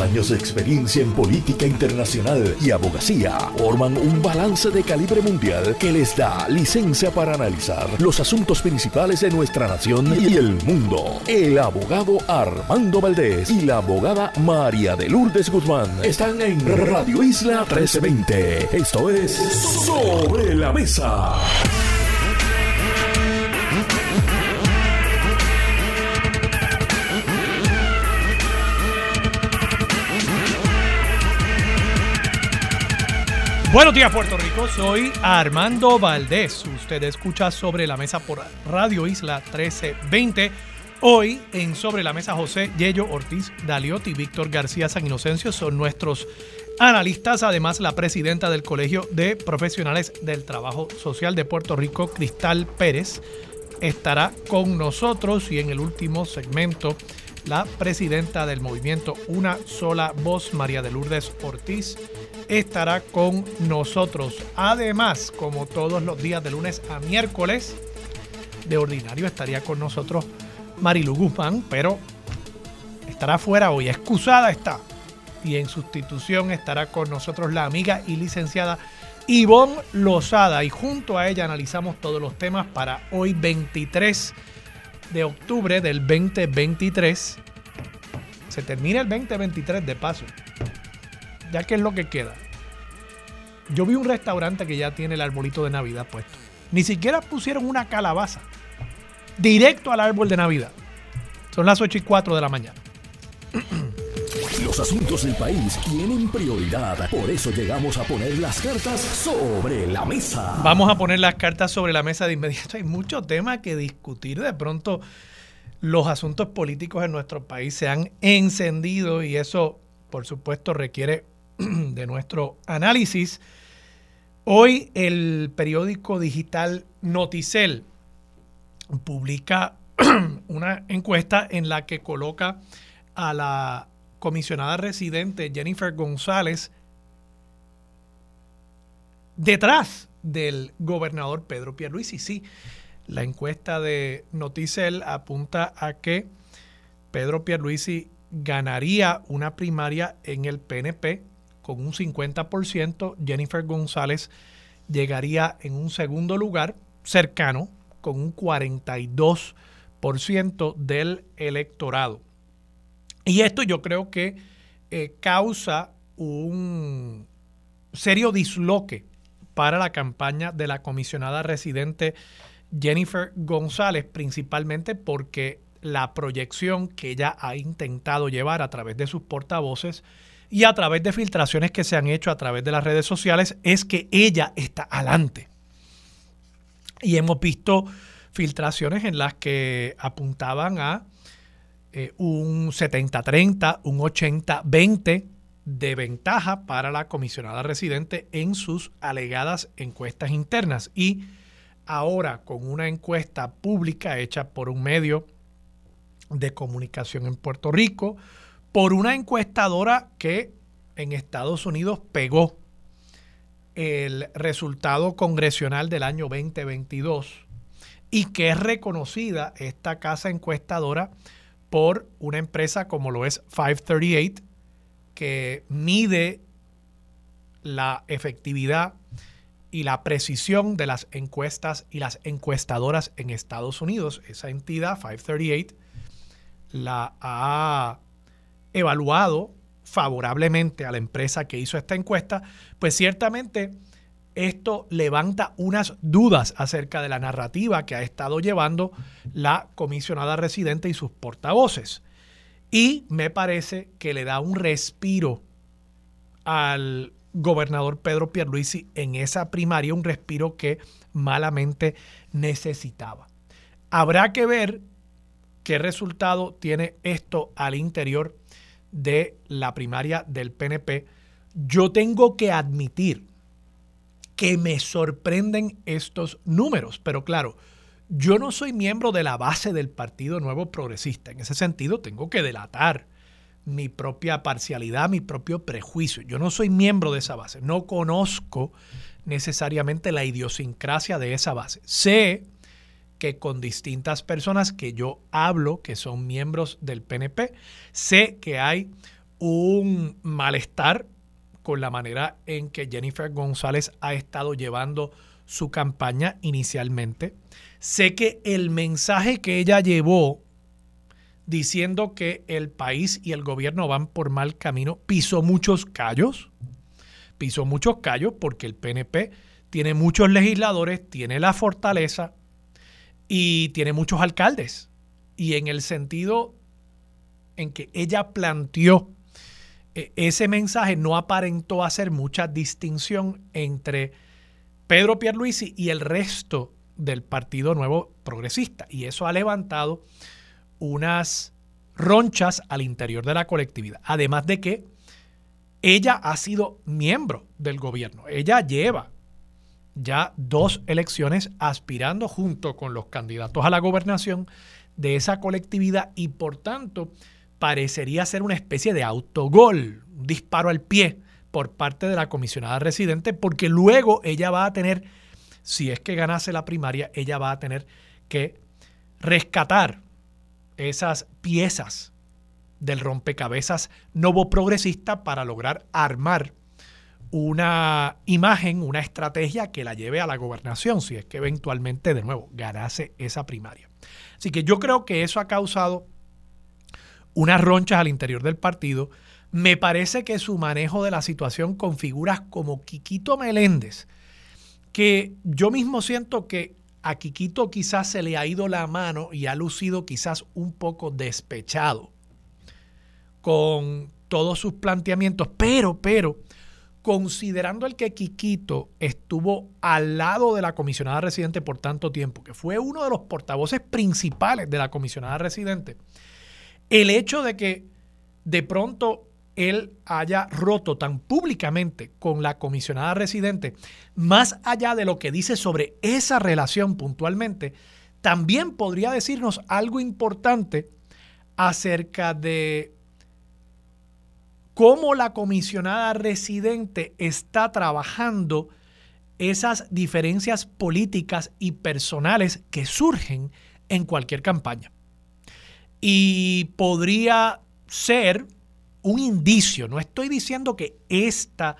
Años de experiencia en política internacional y abogacía forman un balance de calibre mundial que les da licencia para analizar los asuntos principales de nuestra nación y el mundo. El abogado Armando Valdés y la abogada María de Lourdes Guzmán están en Radio Isla 1320. Esto es Sobre la Mesa. Buenos días Puerto Rico, soy Armando Valdés. Usted escucha sobre la mesa por Radio Isla 1320. Hoy en Sobre la Mesa José Yello Ortiz Daliotti y Víctor García San Inocencio son nuestros analistas. Además, la presidenta del Colegio de Profesionales del Trabajo Social de Puerto Rico, Cristal Pérez, estará con nosotros y en el último segmento la presidenta del movimiento Una Sola Voz, María de Lourdes Ortiz, estará con nosotros. Además, como todos los días de lunes a miércoles, de ordinario estaría con nosotros Marilu Guzmán, pero estará fuera hoy, excusada está. Y en sustitución estará con nosotros la amiga y licenciada Ivonne Lozada. Y junto a ella analizamos todos los temas para hoy 23 de octubre del 2023. Se termina el 2023 de paso. Ya que es lo que queda. Yo vi un restaurante que ya tiene el arbolito de Navidad puesto. Ni siquiera pusieron una calabaza. Directo al árbol de Navidad. Son las 8 y 4 de la mañana. Los asuntos del país tienen prioridad. Por eso llegamos a poner las cartas sobre la mesa. Vamos a poner las cartas sobre la mesa de inmediato. Hay mucho tema que discutir. De pronto los asuntos políticos en nuestro país se han encendido y eso, por supuesto, requiere de nuestro análisis. Hoy el periódico digital Noticel publica una encuesta en la que coloca a la comisionada residente Jennifer González detrás del gobernador Pedro Pierluisi. Sí, la encuesta de Noticel apunta a que Pedro Pierluisi ganaría una primaria en el PNP con un 50%. Jennifer González llegaría en un segundo lugar cercano con un 42% del electorado. Y esto yo creo que eh, causa un serio disloque para la campaña de la comisionada residente Jennifer González, principalmente porque la proyección que ella ha intentado llevar a través de sus portavoces y a través de filtraciones que se han hecho a través de las redes sociales es que ella está adelante. Y hemos visto filtraciones en las que apuntaban a eh, un 70-30, un 80-20 de ventaja para la comisionada residente en sus alegadas encuestas internas. Y ahora con una encuesta pública hecha por un medio de comunicación en Puerto Rico, por una encuestadora que en Estados Unidos pegó el resultado congresional del año 2022 y que es reconocida esta casa encuestadora por una empresa como lo es 538, que mide la efectividad y la precisión de las encuestas y las encuestadoras en Estados Unidos. Esa entidad, 538, la ha evaluado favorablemente a la empresa que hizo esta encuesta, pues ciertamente esto levanta unas dudas acerca de la narrativa que ha estado llevando la comisionada residente y sus portavoces. Y me parece que le da un respiro al gobernador Pedro Pierluisi en esa primaria, un respiro que malamente necesitaba. Habrá que ver qué resultado tiene esto al interior de la primaria del PNP. Yo tengo que admitir que me sorprenden estos números. Pero claro, yo no soy miembro de la base del Partido Nuevo Progresista. En ese sentido, tengo que delatar mi propia parcialidad, mi propio prejuicio. Yo no soy miembro de esa base. No conozco necesariamente la idiosincrasia de esa base. Sé que con distintas personas que yo hablo, que son miembros del PNP, sé que hay un malestar con la manera en que Jennifer González ha estado llevando su campaña inicialmente. Sé que el mensaje que ella llevó diciendo que el país y el gobierno van por mal camino pisó muchos callos. Pisó muchos callos porque el PNP tiene muchos legisladores, tiene la fortaleza y tiene muchos alcaldes. Y en el sentido en que ella planteó e, ese mensaje, no aparentó hacer mucha distinción entre Pedro Pierluisi y el resto del Partido Nuevo Progresista. Y eso ha levantado unas ronchas al interior de la colectividad. Además de que ella ha sido miembro del gobierno. Ella lleva ya dos elecciones aspirando junto con los candidatos a la gobernación de esa colectividad y por tanto parecería ser una especie de autogol, un disparo al pie por parte de la comisionada residente, porque luego ella va a tener, si es que ganase la primaria, ella va a tener que rescatar esas piezas del rompecabezas novo progresista para lograr armar una imagen, una estrategia que la lleve a la gobernación, si es que eventualmente de nuevo ganase esa primaria. Así que yo creo que eso ha causado unas ronchas al interior del partido. Me parece que su manejo de la situación con figuras como Quiquito Meléndez, que yo mismo siento que a Quiquito quizás se le ha ido la mano y ha lucido quizás un poco despechado con todos sus planteamientos, pero, pero, considerando el que Quiquito estuvo al lado de la comisionada residente por tanto tiempo, que fue uno de los portavoces principales de la comisionada residente, el hecho de que de pronto él haya roto tan públicamente con la comisionada residente, más allá de lo que dice sobre esa relación puntualmente, también podría decirnos algo importante acerca de cómo la comisionada residente está trabajando esas diferencias políticas y personales que surgen en cualquier campaña. Y podría ser un indicio, no estoy diciendo que esta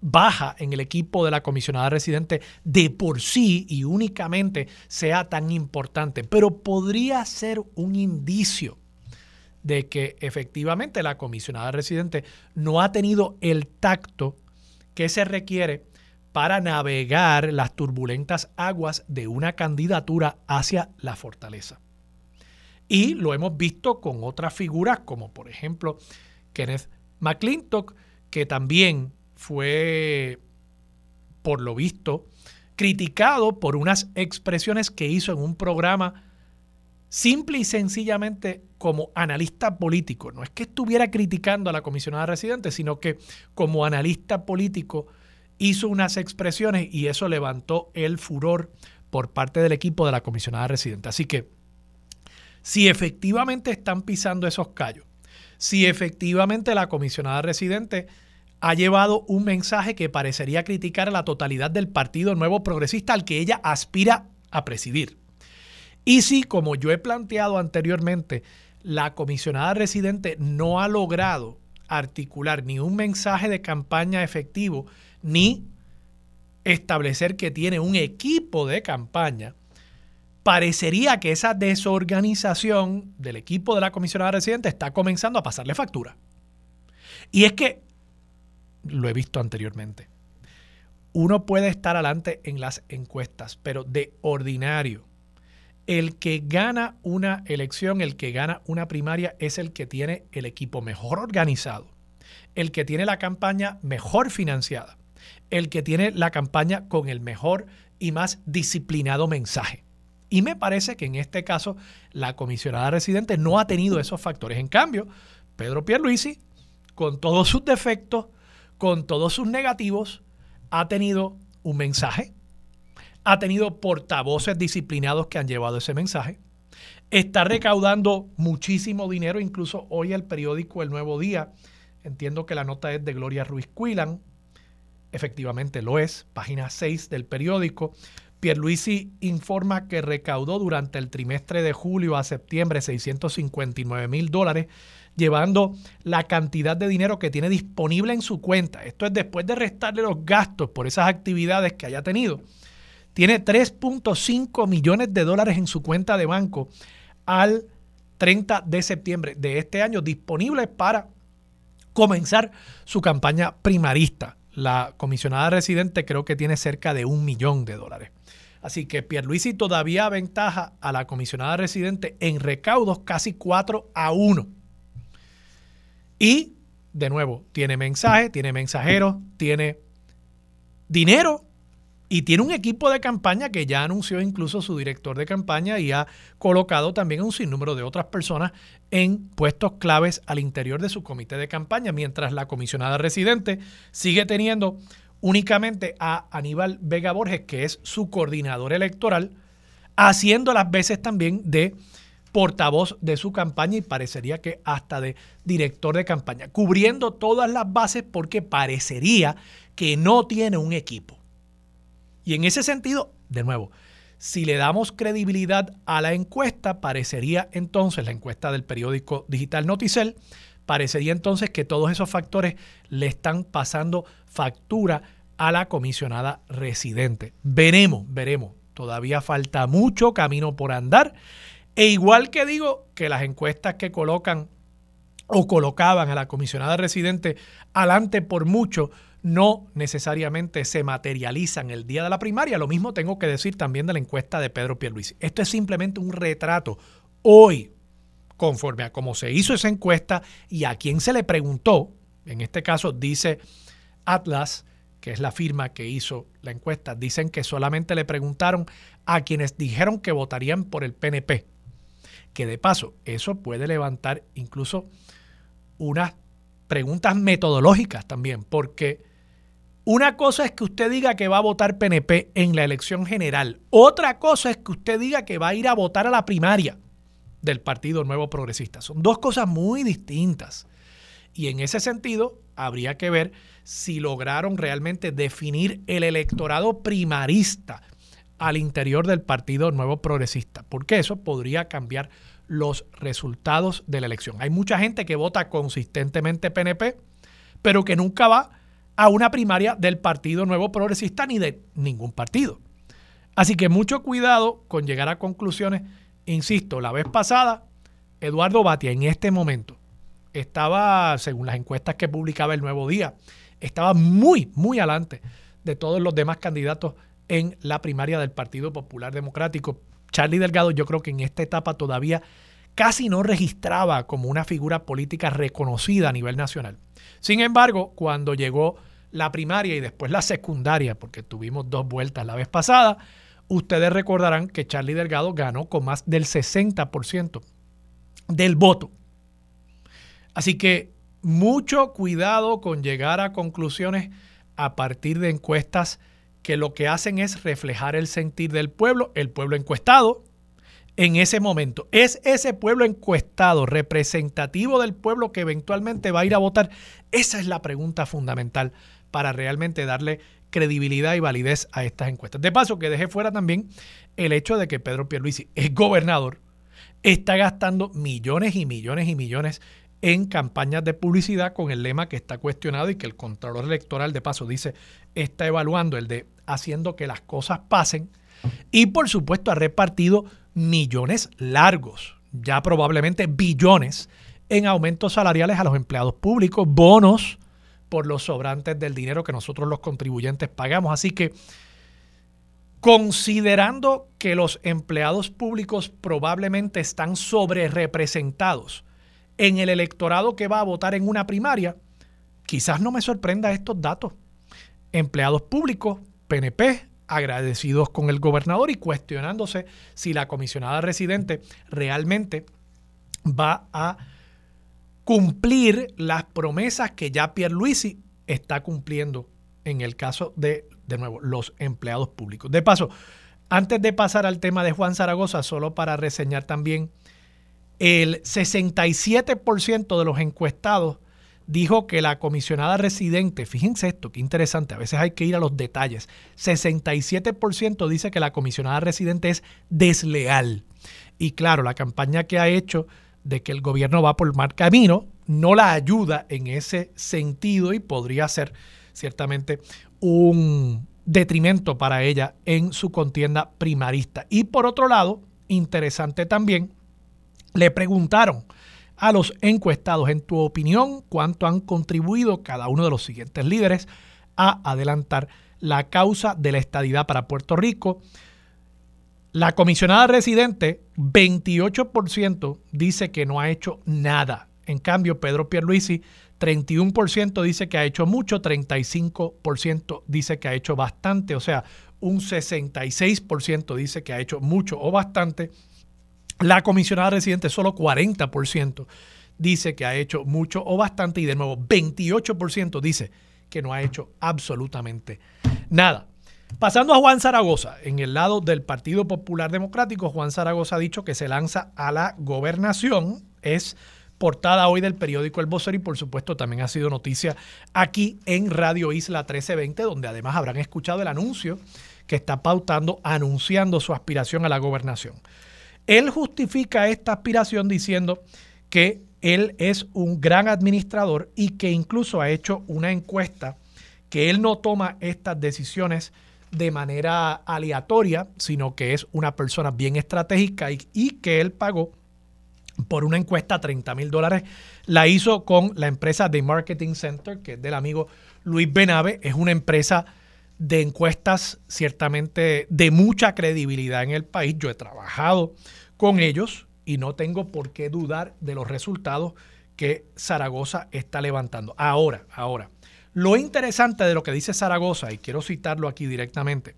baja en el equipo de la comisionada residente de por sí y únicamente sea tan importante, pero podría ser un indicio de que efectivamente la comisionada residente no ha tenido el tacto que se requiere para navegar las turbulentas aguas de una candidatura hacia la fortaleza. Y lo hemos visto con otras figuras como por ejemplo Kenneth McClintock, que también fue, por lo visto, criticado por unas expresiones que hizo en un programa simple y sencillamente como analista político. No es que estuviera criticando a la comisionada residente, sino que como analista político hizo unas expresiones y eso levantó el furor por parte del equipo de la comisionada residente. Así que si efectivamente están pisando esos callos, si efectivamente la comisionada residente ha llevado un mensaje que parecería criticar a la totalidad del Partido Nuevo Progresista al que ella aspira a presidir. Y si, como yo he planteado anteriormente, la comisionada residente no ha logrado articular ni un mensaje de campaña efectivo, ni establecer que tiene un equipo de campaña, parecería que esa desorganización del equipo de la comisionada residente está comenzando a pasarle factura. Y es que, lo he visto anteriormente, uno puede estar adelante en las encuestas, pero de ordinario, el que gana una elección, el que gana una primaria es el que tiene el equipo mejor organizado, el que tiene la campaña mejor financiada, el que tiene la campaña con el mejor y más disciplinado mensaje. Y me parece que en este caso la comisionada residente no ha tenido esos factores. En cambio, Pedro Pierluisi, con todos sus defectos, con todos sus negativos, ha tenido un mensaje ha tenido portavoces disciplinados que han llevado ese mensaje. Está recaudando muchísimo dinero, incluso hoy el periódico El Nuevo Día, entiendo que la nota es de Gloria Ruiz Cuilan, efectivamente lo es, página 6 del periódico. Pierluisi informa que recaudó durante el trimestre de julio a septiembre 659 mil dólares, llevando la cantidad de dinero que tiene disponible en su cuenta. Esto es después de restarle los gastos por esas actividades que haya tenido. Tiene 3.5 millones de dólares en su cuenta de banco al 30 de septiembre de este año disponibles para comenzar su campaña primarista. La comisionada residente creo que tiene cerca de un millón de dólares. Así que Pierluisi todavía aventaja a la comisionada residente en recaudos casi 4 a 1. Y, de nuevo, tiene mensaje, tiene mensajeros, tiene dinero y tiene un equipo de campaña que ya anunció incluso su director de campaña y ha colocado también un sinnúmero de otras personas en puestos claves al interior de su comité de campaña, mientras la comisionada residente sigue teniendo únicamente a Aníbal Vega Borges, que es su coordinador electoral, haciendo las veces también de portavoz de su campaña y parecería que hasta de director de campaña, cubriendo todas las bases porque parecería que no tiene un equipo. Y en ese sentido, de nuevo, si le damos credibilidad a la encuesta, parecería entonces, la encuesta del periódico digital Noticel, parecería entonces que todos esos factores le están pasando factura a la comisionada residente. Veremos, veremos. Todavía falta mucho camino por andar. E igual que digo que las encuestas que colocan o colocaban a la comisionada residente adelante por mucho, no necesariamente se materializan el día de la primaria. Lo mismo tengo que decir también de la encuesta de Pedro Pierluisi. Esto es simplemente un retrato hoy, conforme a cómo se hizo esa encuesta y a quién se le preguntó. En este caso dice Atlas, que es la firma que hizo la encuesta, dicen que solamente le preguntaron a quienes dijeron que votarían por el PNP. Que de paso, eso puede levantar incluso unas preguntas metodológicas también, porque una cosa es que usted diga que va a votar PNP en la elección general. Otra cosa es que usted diga que va a ir a votar a la primaria del Partido Nuevo Progresista. Son dos cosas muy distintas. Y en ese sentido, habría que ver si lograron realmente definir el electorado primarista al interior del Partido Nuevo Progresista, porque eso podría cambiar los resultados de la elección. Hay mucha gente que vota consistentemente PNP, pero que nunca va a una primaria del Partido Nuevo Progresista ni de ningún partido. Así que mucho cuidado con llegar a conclusiones. Insisto, la vez pasada, Eduardo Batia en este momento estaba, según las encuestas que publicaba el Nuevo Día, estaba muy, muy adelante de todos los demás candidatos en la primaria del Partido Popular Democrático. Charlie Delgado yo creo que en esta etapa todavía casi no registraba como una figura política reconocida a nivel nacional. Sin embargo, cuando llegó la primaria y después la secundaria, porque tuvimos dos vueltas la vez pasada, ustedes recordarán que Charlie Delgado ganó con más del 60% del voto. Así que mucho cuidado con llegar a conclusiones a partir de encuestas que lo que hacen es reflejar el sentir del pueblo, el pueblo encuestado, en ese momento. ¿Es ese pueblo encuestado representativo del pueblo que eventualmente va a ir a votar? Esa es la pregunta fundamental para realmente darle credibilidad y validez a estas encuestas. De paso, que deje fuera también el hecho de que Pedro Pierluisi es gobernador, está gastando millones y millones y millones en campañas de publicidad con el lema que está cuestionado y que el Contralor Electoral, de paso, dice, está evaluando el de haciendo que las cosas pasen. Y por supuesto ha repartido millones largos, ya probablemente billones, en aumentos salariales a los empleados públicos, bonos por los sobrantes del dinero que nosotros los contribuyentes pagamos. Así que, considerando que los empleados públicos probablemente están sobre representados en el electorado que va a votar en una primaria, quizás no me sorprenda estos datos. Empleados públicos, PNP, agradecidos con el gobernador y cuestionándose si la comisionada residente realmente va a cumplir las promesas que ya Pierluisi está cumpliendo en el caso de, de nuevo, los empleados públicos. De paso, antes de pasar al tema de Juan Zaragoza, solo para reseñar también, el 67% de los encuestados dijo que la comisionada residente, fíjense esto, qué interesante, a veces hay que ir a los detalles, 67% dice que la comisionada residente es desleal. Y claro, la campaña que ha hecho de que el gobierno va por mal camino, no la ayuda en ese sentido y podría ser ciertamente un detrimento para ella en su contienda primarista. Y por otro lado, interesante también, le preguntaron a los encuestados, en tu opinión, cuánto han contribuido cada uno de los siguientes líderes a adelantar la causa de la estadidad para Puerto Rico. La comisionada residente, 28% dice que no ha hecho nada. En cambio, Pedro Pierluisi, 31% dice que ha hecho mucho, 35% dice que ha hecho bastante, o sea, un 66% dice que ha hecho mucho o bastante. La comisionada residente, solo 40% dice que ha hecho mucho o bastante y de nuevo 28% dice que no ha hecho absolutamente nada. Pasando a Juan Zaragoza, en el lado del Partido Popular Democrático, Juan Zaragoza ha dicho que se lanza a la gobernación. Es portada hoy del periódico El Vocero y por supuesto también ha sido noticia aquí en Radio Isla 1320, donde además habrán escuchado el anuncio que está pautando, anunciando su aspiración a la gobernación. Él justifica esta aspiración diciendo que él es un gran administrador y que incluso ha hecho una encuesta que él no toma estas decisiones de manera aleatoria, sino que es una persona bien estratégica y, y que él pagó por una encuesta 30 mil dólares. La hizo con la empresa The Marketing Center, que es del amigo Luis Benave. Es una empresa de encuestas ciertamente de mucha credibilidad en el país. Yo he trabajado con ellos y no tengo por qué dudar de los resultados que Zaragoza está levantando. Ahora, ahora, lo interesante de lo que dice Zaragoza, y quiero citarlo aquí directamente,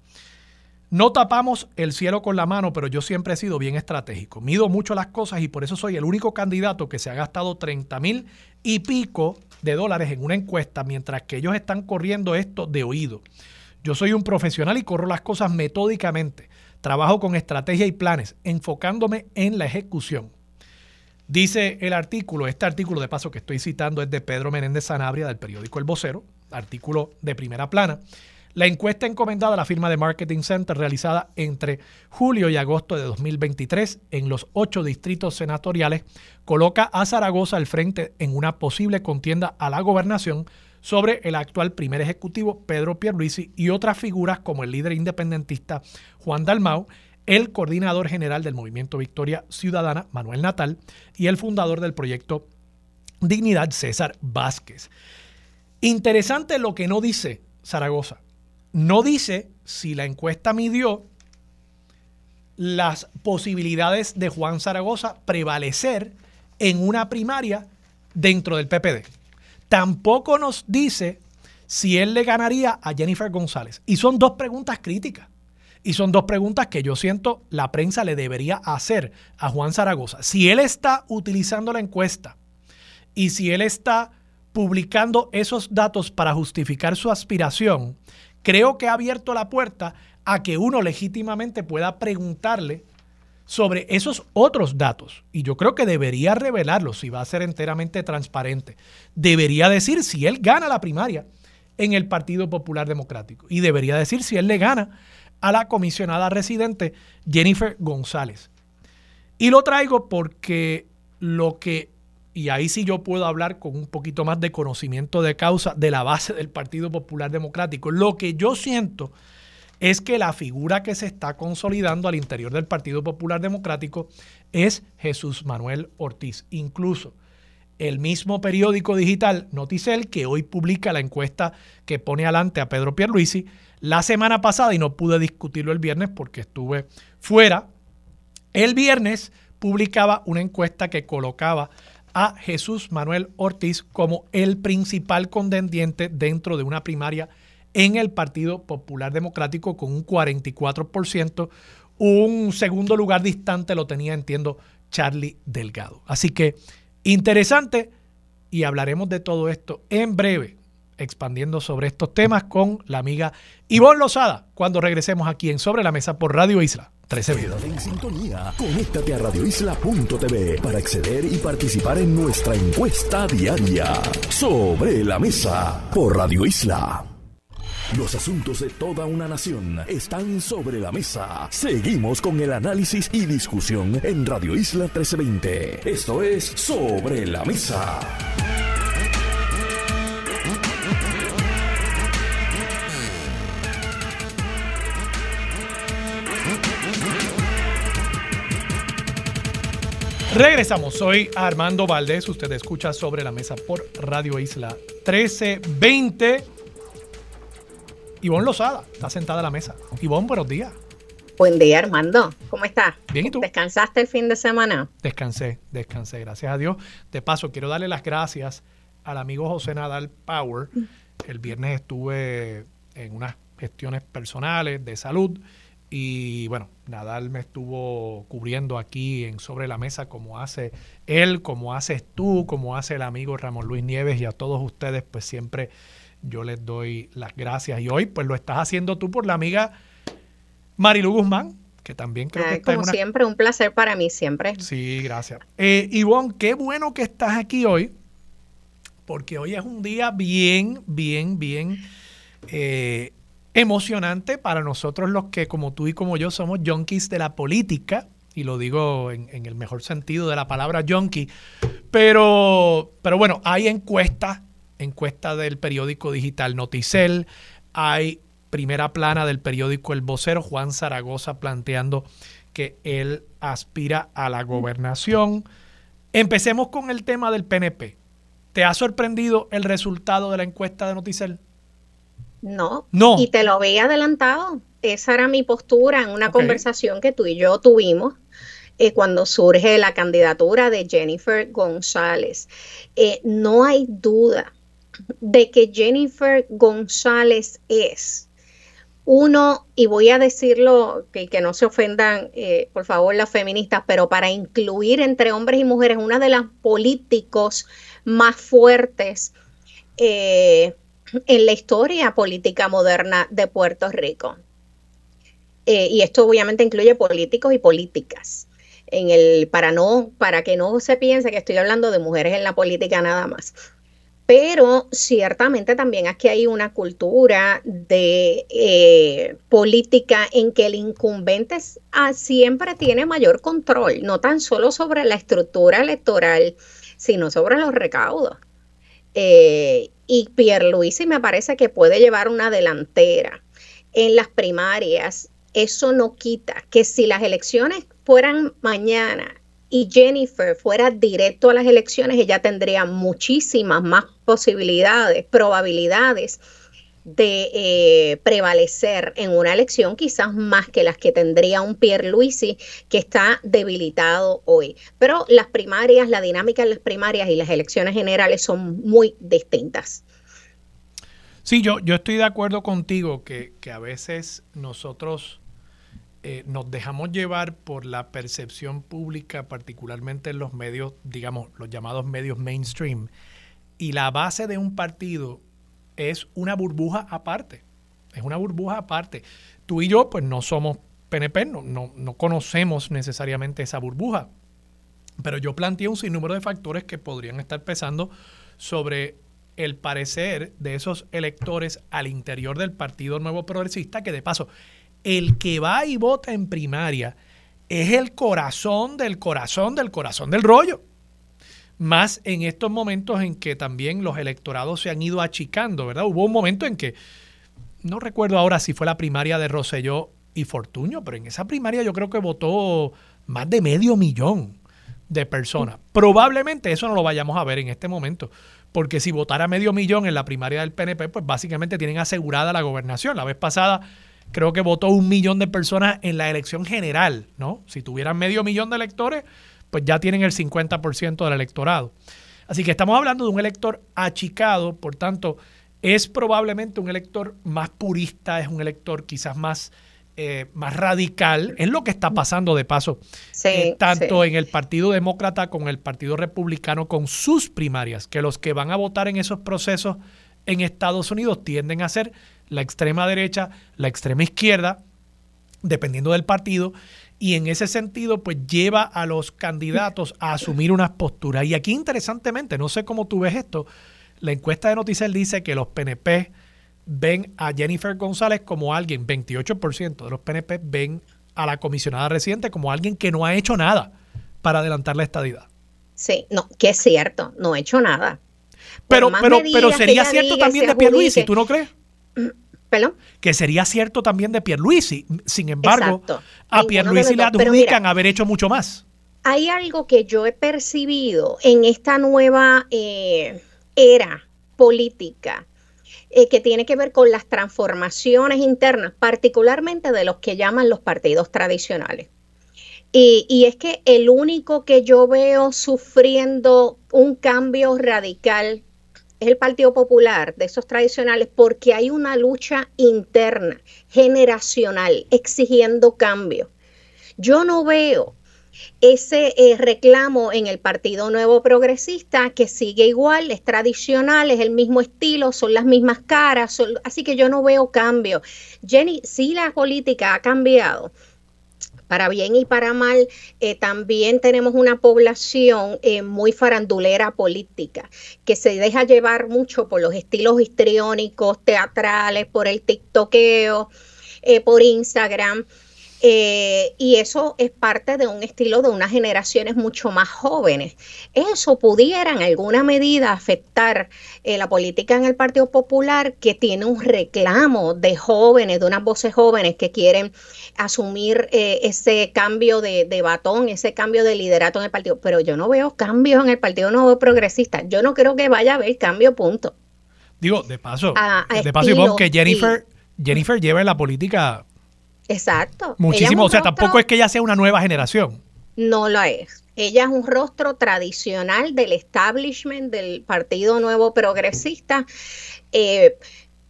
no tapamos el cielo con la mano, pero yo siempre he sido bien estratégico. Mido mucho las cosas y por eso soy el único candidato que se ha gastado 30 mil y pico de dólares en una encuesta, mientras que ellos están corriendo esto de oído. Yo soy un profesional y corro las cosas metódicamente. Trabajo con estrategia y planes, enfocándome en la ejecución. Dice el artículo, este artículo de paso que estoy citando es de Pedro Menéndez Sanabria del periódico El Vocero, artículo de primera plana. La encuesta encomendada a la firma de Marketing Center realizada entre julio y agosto de 2023 en los ocho distritos senatoriales coloca a Zaragoza al frente en una posible contienda a la gobernación sobre el actual primer ejecutivo Pedro Pierluisi y otras figuras como el líder independentista Juan Dalmau, el coordinador general del Movimiento Victoria Ciudadana Manuel Natal y el fundador del proyecto Dignidad César Vázquez. Interesante lo que no dice Zaragoza no dice si la encuesta midió las posibilidades de Juan Zaragoza prevalecer en una primaria dentro del PPD. Tampoco nos dice si él le ganaría a Jennifer González. Y son dos preguntas críticas. Y son dos preguntas que yo siento la prensa le debería hacer a Juan Zaragoza. Si él está utilizando la encuesta y si él está publicando esos datos para justificar su aspiración, creo que ha abierto la puerta a que uno legítimamente pueda preguntarle sobre esos otros datos. Y yo creo que debería revelarlos si va a ser enteramente transparente. Debería decir si él gana la primaria en el Partido Popular Democrático. Y debería decir si él le gana a la comisionada residente Jennifer González. Y lo traigo porque lo que y ahí sí yo puedo hablar con un poquito más de conocimiento de causa de la base del Partido Popular Democrático. Lo que yo siento es que la figura que se está consolidando al interior del Partido Popular Democrático es Jesús Manuel Ortiz. Incluso el mismo periódico digital Noticel, que hoy publica la encuesta que pone adelante a Pedro Pierluisi, la semana pasada, y no pude discutirlo el viernes porque estuve fuera, el viernes publicaba una encuesta que colocaba a Jesús Manuel Ortiz como el principal contendiente dentro de una primaria en el Partido Popular Democrático con un 44%. Un segundo lugar distante lo tenía, entiendo, Charlie Delgado. Así que interesante y hablaremos de todo esto en breve, expandiendo sobre estos temas con la amiga Ivonne Lozada cuando regresemos aquí en Sobre la Mesa por Radio Isla 13 Quédate en sintonía. Conéctate a radioisla.tv para acceder y participar en nuestra encuesta diaria. Sobre la mesa por Radio Isla. Los asuntos de toda una nación están sobre la mesa. Seguimos con el análisis y discusión en Radio Isla 1320. Esto es Sobre la Mesa. Regresamos, soy Armando Valdés, usted escucha sobre la mesa por Radio Isla 1320. Ivonne Lozada está sentada a la mesa. Ivonne, buenos días. Buen día, Armando. ¿Cómo estás? Bien, ¿y tú? ¿Descansaste el fin de semana? Descansé, descansé, gracias a Dios. De paso, quiero darle las gracias al amigo José Nadal Power. El viernes estuve en unas gestiones personales de salud y bueno, Nadal me estuvo cubriendo aquí en Sobre la Mesa como hace él, como haces tú, como hace el amigo Ramón Luis Nieves y a todos ustedes, pues siempre yo les doy las gracias. Y hoy pues lo estás haciendo tú por la amiga Marilu Guzmán, que también creo que está Como siempre, un placer para mí siempre. Sí, gracias. Eh, Ivonne, qué bueno que estás aquí hoy, porque hoy es un día bien, bien, bien... Eh, emocionante para nosotros los que, como tú y como yo, somos junkies de la política, y lo digo en, el mejor sentido de la palabra junkie, pero, pero bueno, hay encuestas, encuestas del periódico digital Noticel, hay primera plana del periódico El Vocero, Juan Zaragoza planteando que él aspira a la gobernación. Empecemos con el tema del PNP. ¿Te ha sorprendido el resultado de la encuesta de Noticel? No. No. Y te lo había adelantado. Esa era mi postura en una conversación que tú y yo tuvimos eh, cuando surge la candidatura de Jennifer González. Eh, no hay duda de que Jennifer González es uno, y voy a decirlo, que, que no se ofendan, eh, por favor, las feministas, pero para incluir entre hombres y mujeres, una de las políticos más fuertes en la historia política moderna de Puerto Rico. Eh, y esto obviamente incluye políticos y políticas. En el, para, no, para que no se piense que estoy hablando de mujeres en la política nada más. Pero ciertamente también aquí hay una cultura de eh, política en que el incumbente siempre tiene mayor control, no tan solo sobre la estructura electoral, sino sobre los recaudos. Eh, y Pierluisi me parece que puede llevar una delantera en las primarias. Eso no quita que si las elecciones fueran mañana y Jennifer fuera directo a las elecciones, ella tendría muchísimas más posibilidades, probabilidades de eh, prevalecer en una elección, quizás más que las que tendría un Pierre Luisi que está debilitado hoy. Pero las primarias, la dinámica de las primarias y las elecciones generales son muy distintas. Sí, yo, yo estoy de acuerdo contigo que, a veces nosotros eh, nos dejamos llevar por la percepción pública, particularmente en los medios, digamos, los llamados medios mainstream, y la base de un partido es una burbuja aparte. Es una burbuja aparte. Tú y yo, pues no somos PNP, no, no, conocemos necesariamente esa burbuja. Pero yo planteé un sinnúmero de factores que podrían estar pesando sobre el parecer de esos electores al interior del Partido Nuevo Progresista, que de paso, el que va y vota en primaria es el corazón del corazón del corazón del rollo más en estos momentos en que también los electorados se han ido achicando, ¿verdad? Hubo un momento en que, no recuerdo ahora si fue la primaria de Roselló y Fortuño, pero en esa primaria yo creo que votó más de medio millón de personas. Probablemente eso no lo vayamos a ver en este momento, porque si votara medio millón en la primaria del PNP, pues básicamente tienen asegurada la gobernación. La vez pasada creo que votó un millón de personas en la elección general, ¿no? Si tuvieran medio millón de electores, pues ya tienen el 50% del electorado. Así que estamos hablando de un elector achicado, por tanto, es probablemente un elector más purista, es un elector quizás más, eh, más radical. Es lo que está pasando de paso, eh, tanto en el Partido Demócrata como en el Partido Republicano con sus primarias, que los que van a votar en esos procesos en Estados Unidos tienden a ser la extrema derecha, la extrema izquierda, dependiendo del partido, y en ese sentido pues lleva a los candidatos a asumir unas posturas. Y aquí interesantemente, no sé cómo tú ves esto, la encuesta de Noticias dice que los PNP ven a Jennifer González como alguien, 28% de los PNP ven a la comisionada residente como alguien que no ha hecho nada para adelantar la estadidad. Sí, no, que es cierto, no he hecho nada. Pero, pero, pero sería cierto también de Pierluisi, ¿tú no crees? ¿Perdón? Que sería cierto también de Pierluisi. Sin embargo, a Pierluisi le adjudican haber hecho mucho más. Hay algo que yo he percibido en esta nueva eh, era política eh, que tiene que ver con las transformaciones internas, particularmente de los que llaman los partidos tradicionales. Y, y, es que el único que yo veo sufriendo un cambio radical es el Partido Popular, de esos tradicionales, porque hay una lucha interna, generacional, exigiendo cambio. Yo no veo ese eh, reclamo en el Partido Nuevo Progresista que sigue igual, es tradicional, es el mismo estilo, son las mismas caras, así que yo no veo cambio. Jenny, sí la política ha cambiado, para bien y para mal, eh, también tenemos una población eh, muy farandulera política, que se deja llevar mucho por los estilos histriónicos, teatrales, por el tiktokeo, por Instagram. Eh, y eso es parte de un estilo de unas generaciones mucho más jóvenes. Eso pudiera en alguna medida afectar eh, la política en el Partido Popular, que tiene un reclamo de jóvenes, de unas voces jóvenes que quieren asumir eh, ese cambio de, de, batón, ese cambio de liderato en el partido. Pero yo no veo cambios en el Partido Nuevo Progresista. Yo no creo que vaya a haber cambio, punto. Digo, de paso, de paso, que Jennifer, Jennifer lleva en la política Exacto. Muchísimo, o sea, tampoco es que ella sea una nueva generación. No lo es. Ella es un rostro tradicional del establishment del Partido Nuevo Progresista. Eh,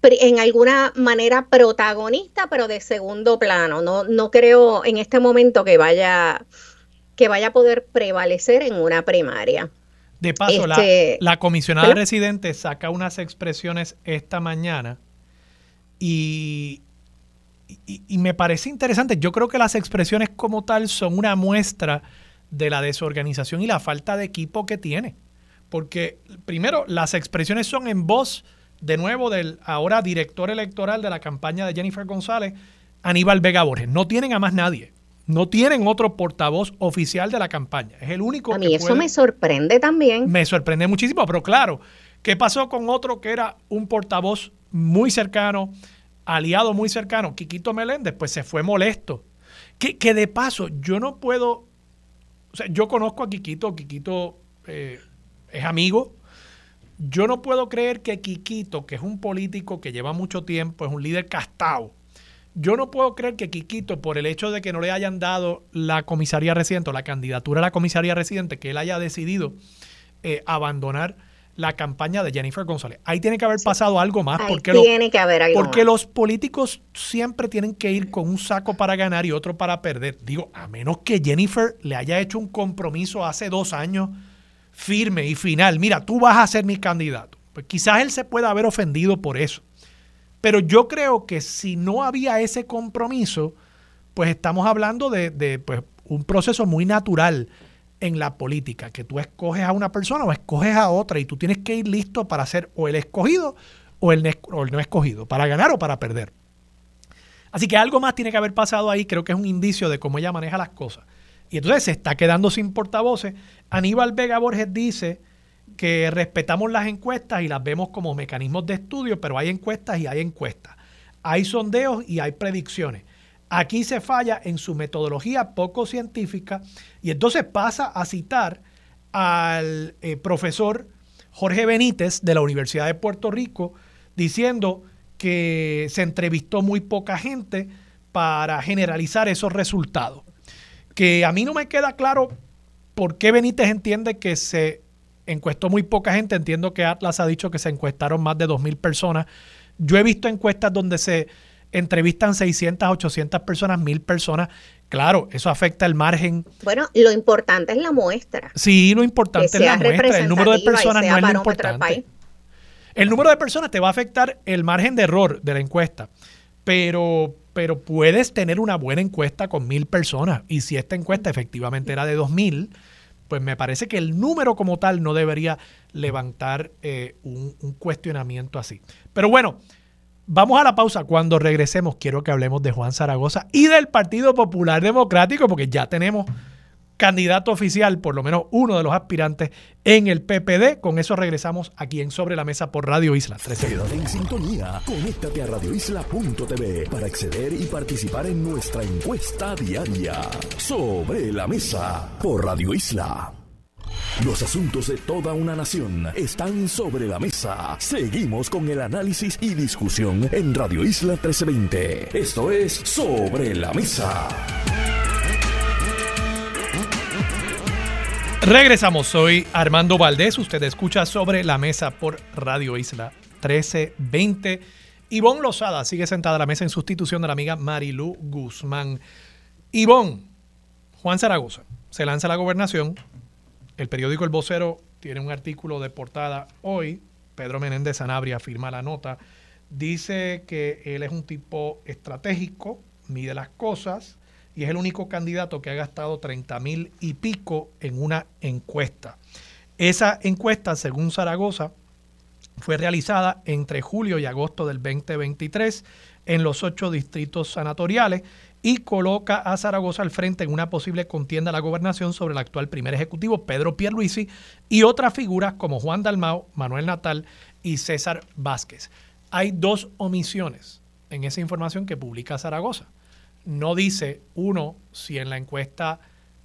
en alguna manera protagonista, pero de segundo plano. No, no creo en este momento que vaya, que vaya a poder prevalecer en una primaria. De paso, la, este, la, comisionada residente saca unas expresiones esta mañana y y, me parece interesante. Yo creo que las expresiones como tal son una muestra de la desorganización y la falta de equipo que tiene. Porque, primero, las expresiones son en voz, de nuevo, del ahora director electoral de la campaña de Jennifer González, Aníbal Vega Borges. No tienen a más nadie. No tienen otro portavoz oficial de la campaña. Es el único. A mí eso me sorprende también. Me sorprende muchísimo, pero claro, ¿qué pasó con otro que era un portavoz muy cercano? Aliado muy cercano, Quiquito Meléndez, pues se fue molesto. Que, que de paso, yo no puedo, o sea, yo conozco a Quiquito, Quiquito eh, es amigo. Yo no puedo creer que Quiquito, que es un político que lleva mucho tiempo, es un líder castado, yo no puedo creer que Quiquito, por el hecho de que no le hayan dado la comisaría residente o la candidatura a la comisaría residente, que él haya decidido eh, abandonar la campaña de Jennifer González. Ahí tiene que haber pasado algo más. porque tiene que haber algo Porque los políticos siempre tienen que ir con un saco para ganar y otro para perder. Digo, a menos que Jennifer le haya hecho un compromiso hace dos años firme y final. Mira, tú vas a ser mi candidato. Pues quizás él se pueda haber ofendido por eso. Pero yo creo que si no había ese compromiso, pues estamos hablando de, de pues, un proceso muy natural en la política, que tú escoges a una persona o escoges a otra y tú tienes que ir listo para ser o el escogido o el, no escogido, para ganar o para perder. Así que algo más tiene que haber pasado ahí, creo que es un indicio de cómo ella maneja las cosas. Y entonces se está quedando sin portavoces. Aníbal Vega Borges dice que respetamos las encuestas y las vemos como mecanismos de estudio, pero hay encuestas y hay encuestas. Hay sondeos y hay predicciones. Aquí se falla en su metodología poco científica y entonces pasa a citar al eh, profesor Jorge Benítez de la Universidad de Puerto Rico diciendo que se entrevistó muy poca gente para generalizar esos resultados. Que a mí no me queda claro por qué Benítez entiende que se encuestó muy poca gente. Entiendo que Atlas ha dicho que se encuestaron más de 2.000 personas. Yo he visto encuestas donde se entrevistan 600, 800 personas, 1000 personas. Claro, eso afecta el margen. Bueno, lo importante es la muestra. Sí, lo importante es la muestra. El número de personas no es lo importante. El número de personas te va a afectar el margen de error de la encuesta, pero, pero puedes tener una buena encuesta con mil personas. Y si esta encuesta efectivamente era de 2000, pues me parece que el número como tal no debería levantar eh, un, un cuestionamiento así. Pero bueno, Vamos a la pausa. Cuando regresemos, quiero que hablemos de Juan Zaragoza y del Partido Popular Democrático, porque ya tenemos candidato oficial, por lo menos uno de los aspirantes en el PPD. Con eso regresamos aquí en Sobre la Mesa por Radio Isla 13. Quédate en sintonía. Conéctate a radioisla.tv para acceder y participar en nuestra encuesta diaria. Sobre la Mesa por Radio Isla. Los asuntos de toda una nación están sobre la mesa. Seguimos con el análisis y discusión en Radio Isla 1320. Esto es Sobre la Mesa. Regresamos, soy Armando Valdés. Usted escucha Sobre la Mesa por Radio Isla 1320. Ivonne Lozada sigue sentada a la mesa en sustitución de la amiga Marilu Guzmán. Ivonne, Juan Zaragoza se lanza a la gobernación el periódico El Vocero tiene un artículo de portada hoy. Pedro Menéndez Sanabria firma la nota. Dice que él es un tipo estratégico, mide las cosas y es el único candidato que ha gastado 30 mil y pico en una encuesta. Esa encuesta, según Zaragoza, fue realizada entre julio y agosto del 2023 en los ocho distritos sanatoriales y coloca a Zaragoza al frente en una posible contienda a la gobernación sobre el actual primer ejecutivo Pedro Pierluisi y otras figuras como Juan Dalmao, Manuel Natal y César Vázquez. Hay dos omisiones en esa información que publica Zaragoza. No dice, uno, si en la encuesta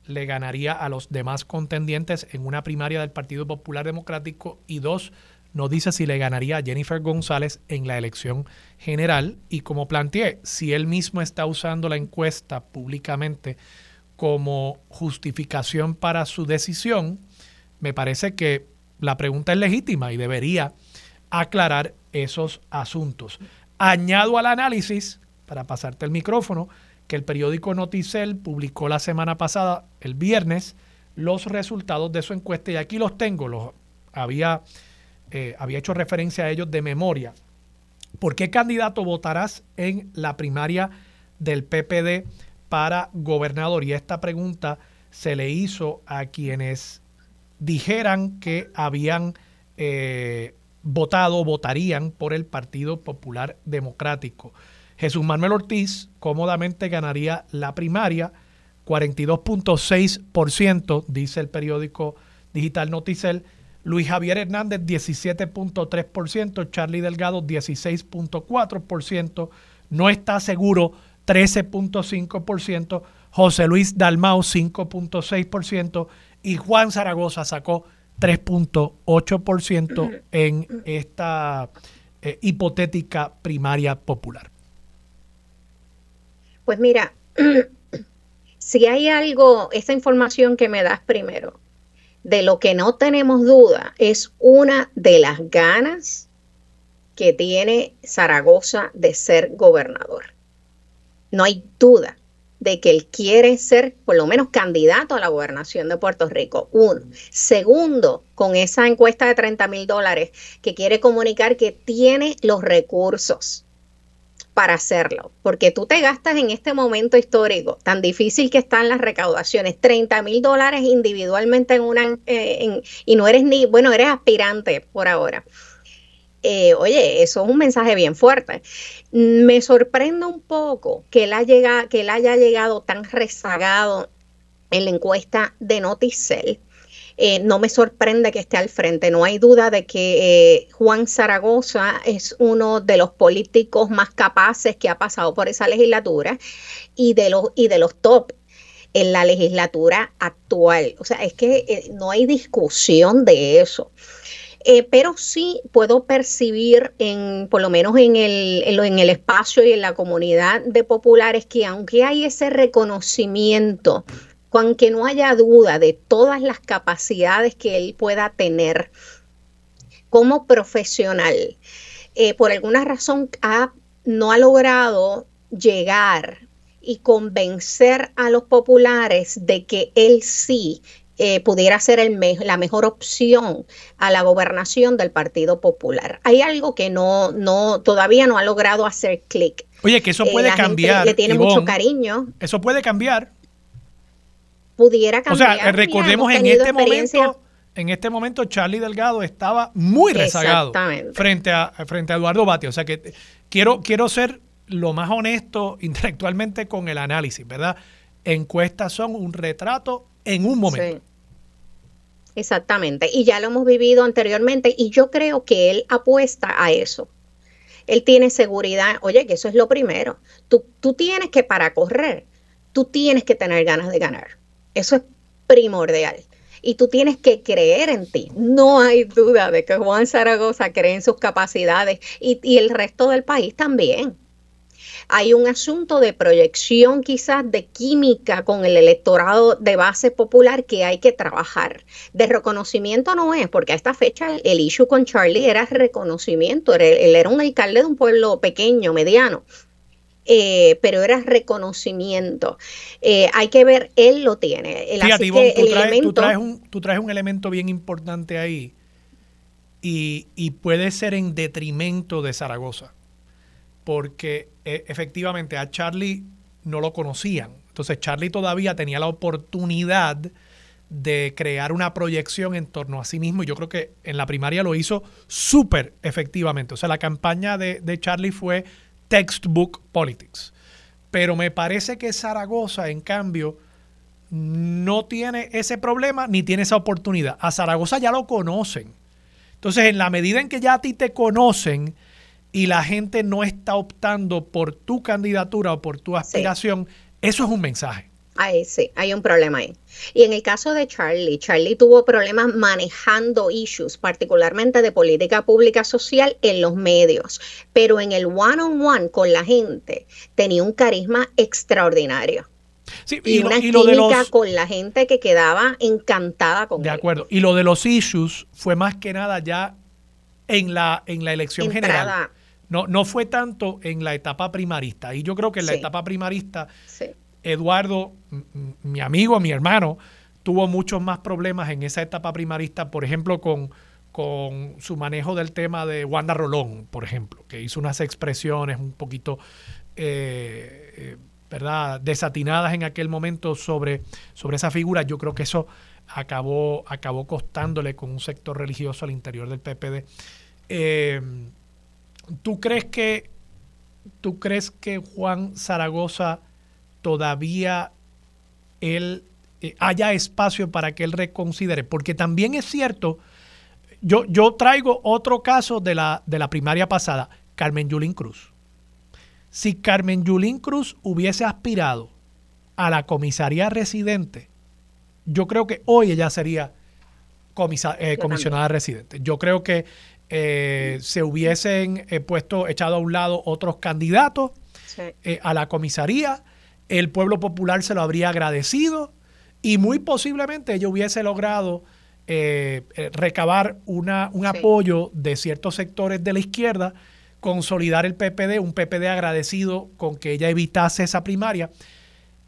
le ganaría a los demás contendientes en una primaria del Partido Popular Democrático y dos, no dice si le ganaría a Jennifer González en la elección general y como planteé, si él mismo está usando la encuesta públicamente como justificación para su decisión, me parece que la pregunta es legítima y debería aclarar esos asuntos. Añado al análisis, para pasarte el micrófono, que el periódico Noticel publicó la semana pasada, el viernes, los resultados de su encuesta y aquí los tengo, los había eh, había hecho referencia a ellos de memoria. ¿Por qué candidato votarás en la primaria del PPD para gobernador? Y esta pregunta se le hizo a quienes dijeran que habían eh, votado, votarían por el Partido Popular Democrático. Jesús Manuel Ortiz cómodamente ganaría la primaria, 42.6%, dice el periódico digital Noticel, Luis Javier Hernández 17.3%, Charlie Delgado 16.4%, no está seguro 13.5%, José Luis Dalmao 5.6% y Juan Zaragoza sacó 3.8% en esta eh, hipotética primaria popular. Pues mira, si hay algo, esta información que me das primero, de lo que no tenemos duda es una de las ganas que tiene Zaragoza de ser gobernador. No hay duda de que él quiere ser por lo menos candidato a la gobernación de Puerto Rico. Uno. Segundo, con esa encuesta de 30 mil dólares, que quiere comunicar que tiene los recursos para hacerlo, porque tú te gastas en este momento histórico tan difícil que están las recaudaciones, 30 mil dólares individualmente en una, eh, y no eres ni, bueno, eres aspirante por ahora. Eh, oye, eso es un mensaje bien fuerte. Me sorprende un poco que él, haya, que él haya llegado tan rezagado en la encuesta de Noticel eh, no me sorprende que esté al frente. No hay duda de que eh, Juan Zaragoza es uno de los políticos más capaces que ha pasado por esa legislatura y de los, y de los top en la legislatura actual. O sea, es que eh, no hay discusión de eso. pero sí puedo percibir, en, por lo menos en el, en el espacio y en la comunidad de populares, que aunque hay ese reconocimiento aunque no haya duda de todas las capacidades que él pueda tener como profesional, eh, por alguna razón no ha logrado llegar y convencer a los populares de que él sí eh, pudiera ser el la mejor opción a la gobernación del Partido Popular. Hay algo que no, no, todavía no ha logrado hacer clic. Oye, que eso eh, puede cambiar. le tiene mucho cariño. Eso puede cambiar pudiera cambiar. O sea, recordemos en este momento en este momento Charlie Delgado estaba muy rezagado frente a, frente a Eduardo Bati. O sea que quiero, quiero ser lo más honesto intelectualmente con el análisis, ¿verdad? Encuestas son un retrato en un momento. Sí. Exactamente. Y ya lo hemos vivido anteriormente y yo creo que él apuesta a eso. Él tiene seguridad. Oye, que eso es lo primero. Tú, tú tienes que para correr, tú tienes que tener ganas de ganar. Eso es primordial y tú tienes que creer en ti. No hay duda de que Juan Zaragoza cree en sus capacidades y, y el resto del país también hay un asunto de proyección quizás de química con el electorado de base popular que hay que trabajar. De reconocimiento no es, porque a esta fecha el issue con Charlie era reconocimiento, él era un alcalde de un pueblo pequeño, mediano. Eh, pero era reconocimiento. Eh, hay que ver, él lo tiene. Fíjate, tú, traes, tú, traes un, tú, traes, un, elemento bien importante ahí y, y puede ser en detrimento de Zaragoza porque eh, efectivamente a Charlie no lo conocían. Entonces Charlie todavía tenía la oportunidad de crear una proyección en torno a sí mismo y yo creo que en la primaria lo hizo súper efectivamente. O sea, la campaña de, de, Charlie fue textbook politics. Pero me parece que Zaragoza, en cambio, no tiene ese problema ni tiene esa oportunidad. A Zaragoza ya lo conocen. Entonces, en la medida en que ya a ti te conocen, y la gente no está optando por tu candidatura o por tu aspiración, eso es un mensaje. Ahí sí, hay un problema ahí. Y en el caso de Charlie, Charlie tuvo problemas manejando issues, particularmente de política pública social en los medios, pero en el one-on-one con la gente tenía un carisma extraordinario. Sí, y, una química con la gente que quedaba encantada con él. De acuerdo. Y lo de los issues fue más que nada ya en la, en la elección general. No, no fue tanto en la etapa primarista. Y yo creo que en la etapa primarista, Eduardo, mi amigo, mi hermano, tuvo muchos más problemas en esa etapa primarista, por ejemplo, con, con su manejo del tema de Wanda Rolón, por ejemplo, que hizo unas expresiones un poquito, eh, eh, ¿verdad?, desatinadas en aquel momento sobre, sobre esa figura. Yo creo que eso acabó, acabó costándole con un sector religioso al interior del PPD. Eh, ¿Tú crees que tú crees que Juan Zaragoza todavía él eh, haya espacio para que él reconsidere? Porque también es cierto, yo, yo traigo otro caso de la, de la primaria pasada, Carmen Yulín Cruz. Si Carmen Yulín Cruz hubiese aspirado a la comisaría residente, yo creo que hoy ella sería eh, comisionada residente. Yo creo que eh, se hubiesen eh, puesto, echado a un lado otros candidatos a la comisaría, el pueblo popular se lo habría agradecido y muy posiblemente ella hubiese logrado recabar una, un apoyo de ciertos sectores de la izquierda, consolidar el PPD, un PPD agradecido con que ella evitase esa primaria.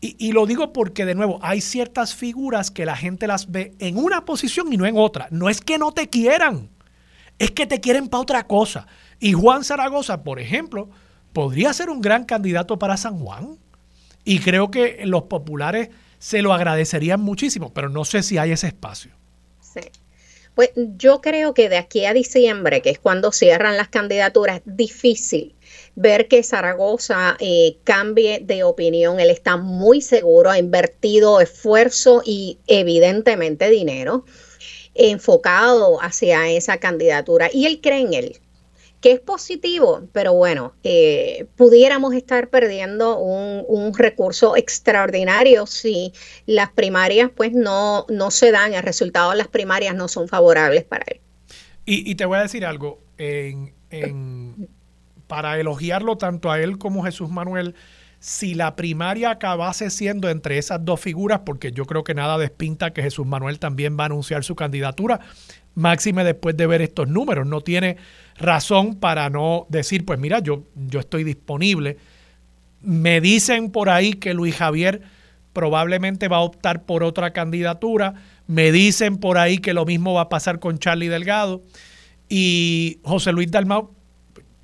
Y, y, lo digo porque, de nuevo, hay ciertas figuras que la gente las ve en una posición y no en otra. No es que no te quieran, es que te quieren para otra cosa. Y Juan Zaragoza, por ejemplo, podría ser un gran candidato para San Juan. Y creo que los populares se lo agradecerían muchísimo, pero no sé si hay ese espacio. Sí. Pues yo creo que de aquí a diciembre, que es cuando cierran las candidaturas, es difícil ver que Zaragoza eh, cambie de opinión. Él está muy seguro, ha invertido esfuerzo y evidentemente dinero enfocado hacia esa candidatura y él cree en él que es positivo, pero bueno, eh, pudiéramos estar perdiendo un, recurso extraordinario si las primarias pues no, no se dan, el resultado de las primarias no son favorables para él. Y, te voy a decir algo, para elogiarlo tanto a él como Jesús Manuel, si la primaria acabase siendo entre esas dos figuras, porque yo creo que nada despinta que Jesús Manuel también va a anunciar su candidatura, máxime después de ver estos números. No tiene razón para no decir, pues mira, yo, yo estoy disponible. Me dicen por ahí que Luis Javier probablemente va a optar por otra candidatura. Me dicen por ahí que lo mismo va a pasar con Charlie Delgado. Y José Luis Dalmau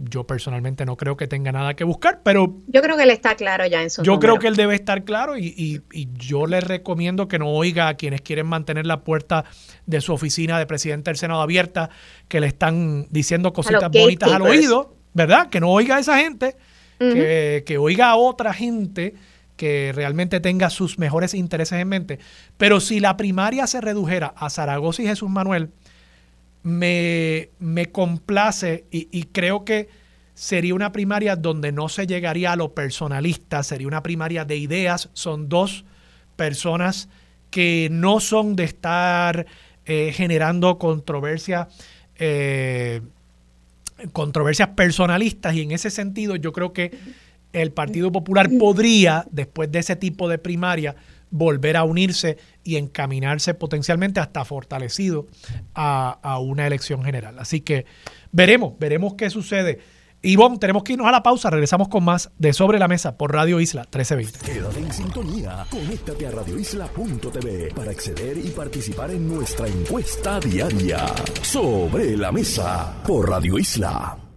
yo personalmente no creo que tenga nada que buscar, pero... Yo creo que él está claro ya en su... Yo creo que él debe estar claro y, yo le recomiendo que no oiga a quienes quieren mantener la puerta de su oficina de presidente del Senado abierta, que le están diciendo cositas bonitas al oído, ¿verdad? Que no oiga a esa gente, que, que oiga a otra gente que realmente tenga sus mejores intereses en mente. Pero si la primaria se redujera a Zaragoza y Jesús Manuel, me, complace y, creo que sería una primaria donde no se llegaría a lo personalista, sería una primaria de ideas. Son dos personas que no son de estar eh, generando controversia, eh, controversias personalistas y en ese sentido yo creo que el Partido Popular podría, después de ese tipo de primaria, volver a unirse y encaminarse potencialmente hasta fortalecido a, una elección general. Así que veremos, veremos qué sucede. Ivonne, tenemos que irnos a la pausa. Regresamos con más de Sobre la Mesa por Radio Isla 1320. Quédate en sintonía. Conéctate a radioisla.tv para acceder y participar en nuestra encuesta diaria. Sobre la Mesa por Radio Isla.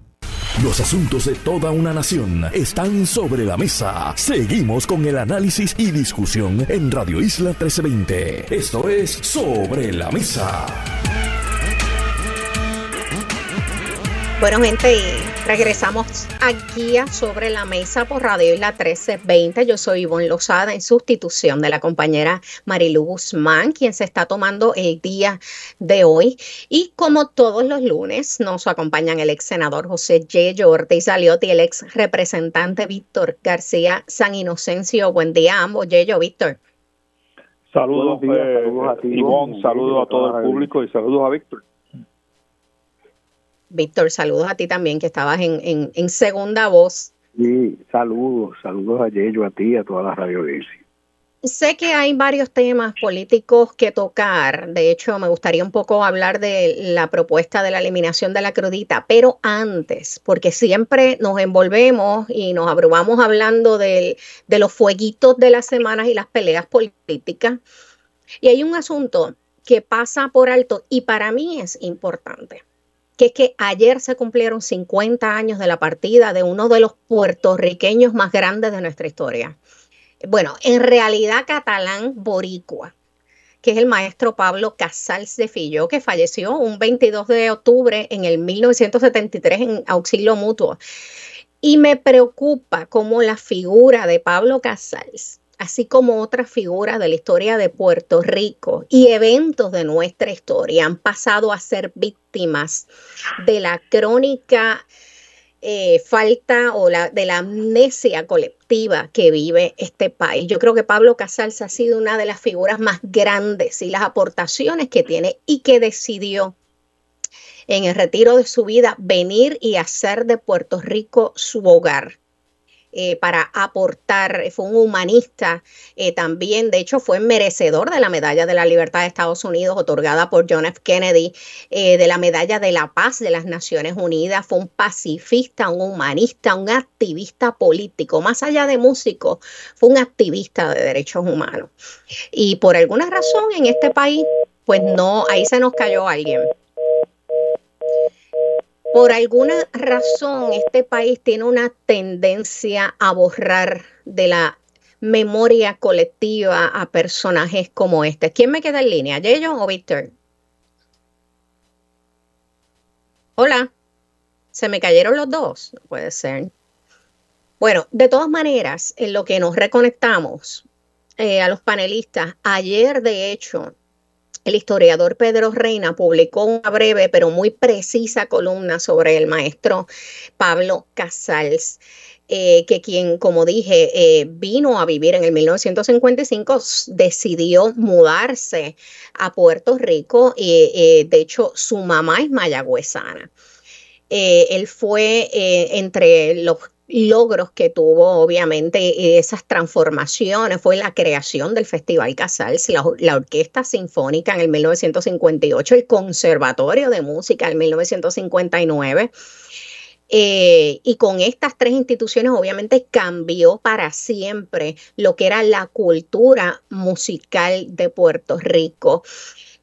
Los asuntos de toda una nación están sobre la mesa. Seguimos con el análisis y discusión en Radio Isla 1320. Esto es Sobre la Mesa. Bueno, gente, regresamos aquí a Sobre la Mesa por Radio Isla 1320. Yo soy Ivonne Lozada en sustitución de la compañera Marilu Guzmán, quien se está tomando el día de hoy. Y como todos los lunes, nos acompañan el ex senador José Yello Ortiz Aliotti y el ex representante Víctor García San Inocencio. Buen día a ambos, Yello, Víctor. Saludos, eh, saludos a ti, Ivonne, saludos a todo el público y saludos a Víctor. Víctor, saludos a ti también, que estabas en, en, segunda voz. Sí, saludos, saludos a Yello, a ti, a toda la radio Sé que hay varios temas políticos que tocar. De hecho, me gustaría un poco hablar de la propuesta de la eliminación de la crudita, pero antes, porque siempre nos envolvemos y nos abrumamos hablando de los fueguitos de las semanas y las peleas políticas. Y hay un asunto que pasa por alto y para mí es importante que es que ayer se cumplieron 50 años de la partida de uno de los puertorriqueños más grandes de nuestra historia. Bueno, en realidad catalán boricua, que es el maestro Pablo Casals de Fillo, que falleció un 22 de octubre en el 1973 en auxilio mutuo. Y me preocupa cómo la figura de Pablo Casals así como otras figuras de la historia de Puerto Rico y eventos de nuestra historia han pasado a ser víctimas de la crónica eh, falta o de la amnesia colectiva que vive este país. Yo creo que Pablo Casals ha sido una de las figuras más grandes y las aportaciones que tiene y que decidió en el retiro de su vida venir y hacer de Puerto Rico su hogar eh, para aportar, fue un humanista eh, también, de hecho fue merecedor de la Medalla de la Libertad de Estados Unidos otorgada por John F. Kennedy, eh, de la Medalla de la Paz de las Naciones Unidas, fue un pacifista, un humanista, un activista político, más allá de músico, fue un activista de derechos humanos. Y por alguna razón en este país, pues no, ahí se nos cayó alguien por alguna razón este país tiene una tendencia a borrar de la memoria colectiva a personajes como este. ¿Quién me queda en línea, Yello o Víctor? Hola, se me cayeron los dos, no puede ser. Bueno, de todas maneras, en lo que nos reconectamos eh, a los panelistas, ayer de hecho el historiador Pedro Reina publicó una breve pero muy precisa columna sobre el maestro Pablo Casals. Eh, que quien, como dije, eh, vino a vivir en el 1955, decidió mudarse a Puerto Rico y eh, de hecho su mamá es mayagüezana. él fue entre los logros que tuvo, obviamente, esas transformaciones fue la creación del Festival Casals, la, Orquesta Sinfónica en el 1958, el Conservatorio de Música en 1959. Eh, y con estas tres instituciones obviamente cambió para siempre lo que era la cultura musical de Puerto Rico.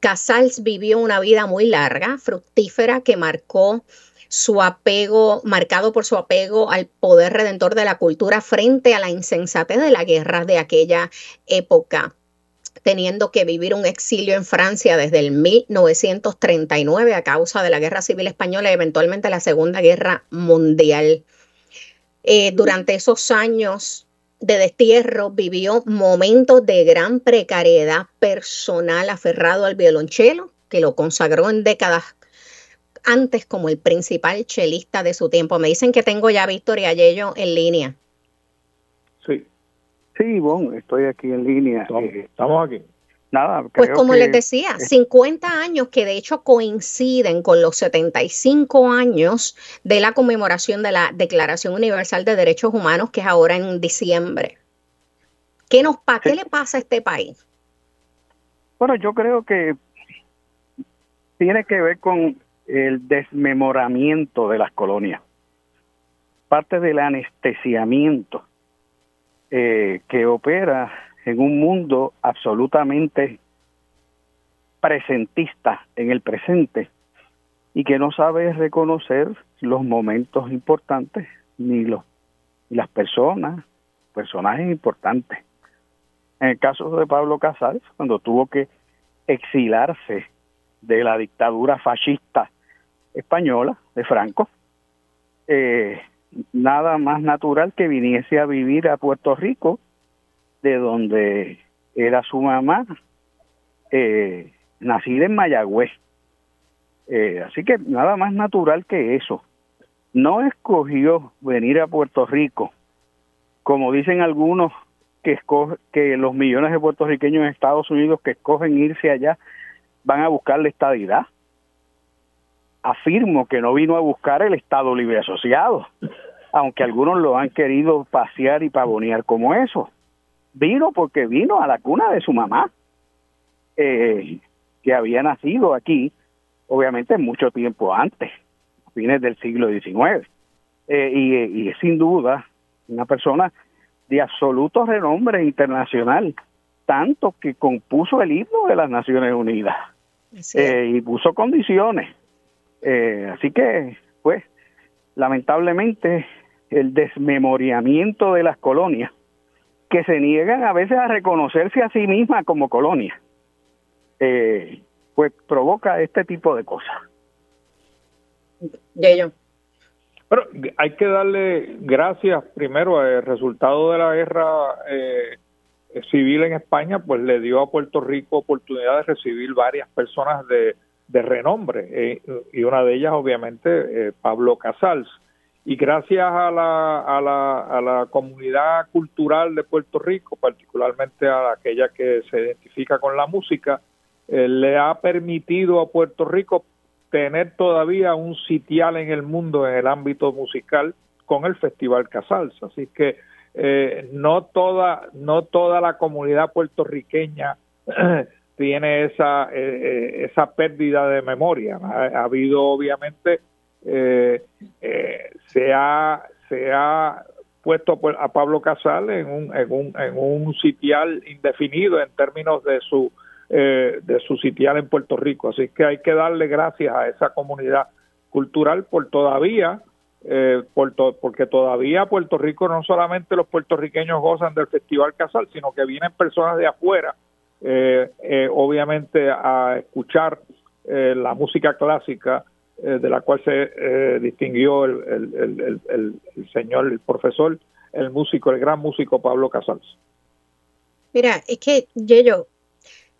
Casals vivió una vida muy larga, fructífera, que marcó su apego, marcado por su apego al poder redentor de la cultura frente a la insensatez de la guerra de aquella época teniendo que vivir un exilio en Francia desde el 1939 a causa de la Guerra Civil Española y eventualmente la Segunda Guerra Mundial. Eh, durante esos años de destierro vivió momentos de gran precariedad personal aferrado al violonchelo, que lo consagró en décadas antes como el principal chelista de su tiempo. Me dicen que tengo ya a Víctor y a Yello en línea. Sí, sí, bueno, estoy aquí en línea. Estamos, aquí. Nada, pues como les decía, 50 años que de hecho coinciden con los 75 años de la conmemoración de la Declaración Universal de Derechos Humanos, que es ahora en diciembre. ¿Qué, nos pa ¿Qué le pasa a este país? Bueno, yo creo que tiene que ver con el desmemoramiento de las colonias, parte del anestesiamiento eh, que opera en un mundo absolutamente presentista en el presente y que no sabe reconocer los momentos importantes ni los las personas, personajes importantes. En el caso de Pablo Casals, cuando tuvo que exilarse de la dictadura fascista española de Franco, eh, nada más natural que viniese a vivir a Puerto Rico de donde era su mamá, eh, nacida en Mayagüez. Eh, así que nada más natural que eso. No escogió venir a Puerto Rico, como dicen algunos que, que los millones de puertorriqueños en Estados Unidos que escogen irse allá van a buscar la estadidad. Afirmo que no vino a buscar el Estado Libre Asociado, aunque algunos lo han querido pasear y pavonear como eso vino porque vino a la cuna de su mamá, eh, que había nacido aquí, obviamente mucho tiempo antes, fines del siglo XIX. Eh, y, es sin duda una persona de absoluto renombre internacional, tanto que compuso el himno de las Naciones Unidas eh, y puso condiciones. así que, pues, lamentablemente, el desmemoriamiento de las colonias que se niegan a veces a reconocerse a sí misma como colonia, eh, pues provoca este tipo de cosas. Pero hay que darle gracias primero al resultado de la guerra eh, civil en España, pues le dio a Puerto Rico oportunidad de recibir varias personas de, renombre, eh, y una de ellas obviamente Pablo Casals y gracias a la, a la, a la comunidad cultural de Puerto Rico, particularmente a aquella que se identifica con la música, eh, le ha permitido a Puerto Rico tener todavía un sitial en el mundo en el ámbito musical con el Festival Casals. Así que eh, no toda no toda la comunidad puertorriqueña tiene esa eh, esa pérdida de memoria. ha habido obviamente eh, eh, se, ha, se ha puesto a Pablo Casal en un, en un, en un sitial indefinido en términos de su, eh, de su sitial en Puerto Rico. Así que hay que darle gracias a esa comunidad cultural por todavía, eh, por porque todavía Puerto Rico no solamente los puertorriqueños gozan del Festival Casal, sino que vienen personas de afuera, eh, eh, obviamente, a escuchar la música clásica eh, de la cual se eh, distinguió el, señor, el profesor, el músico, el gran músico Pablo Casals. Mira, es que, yo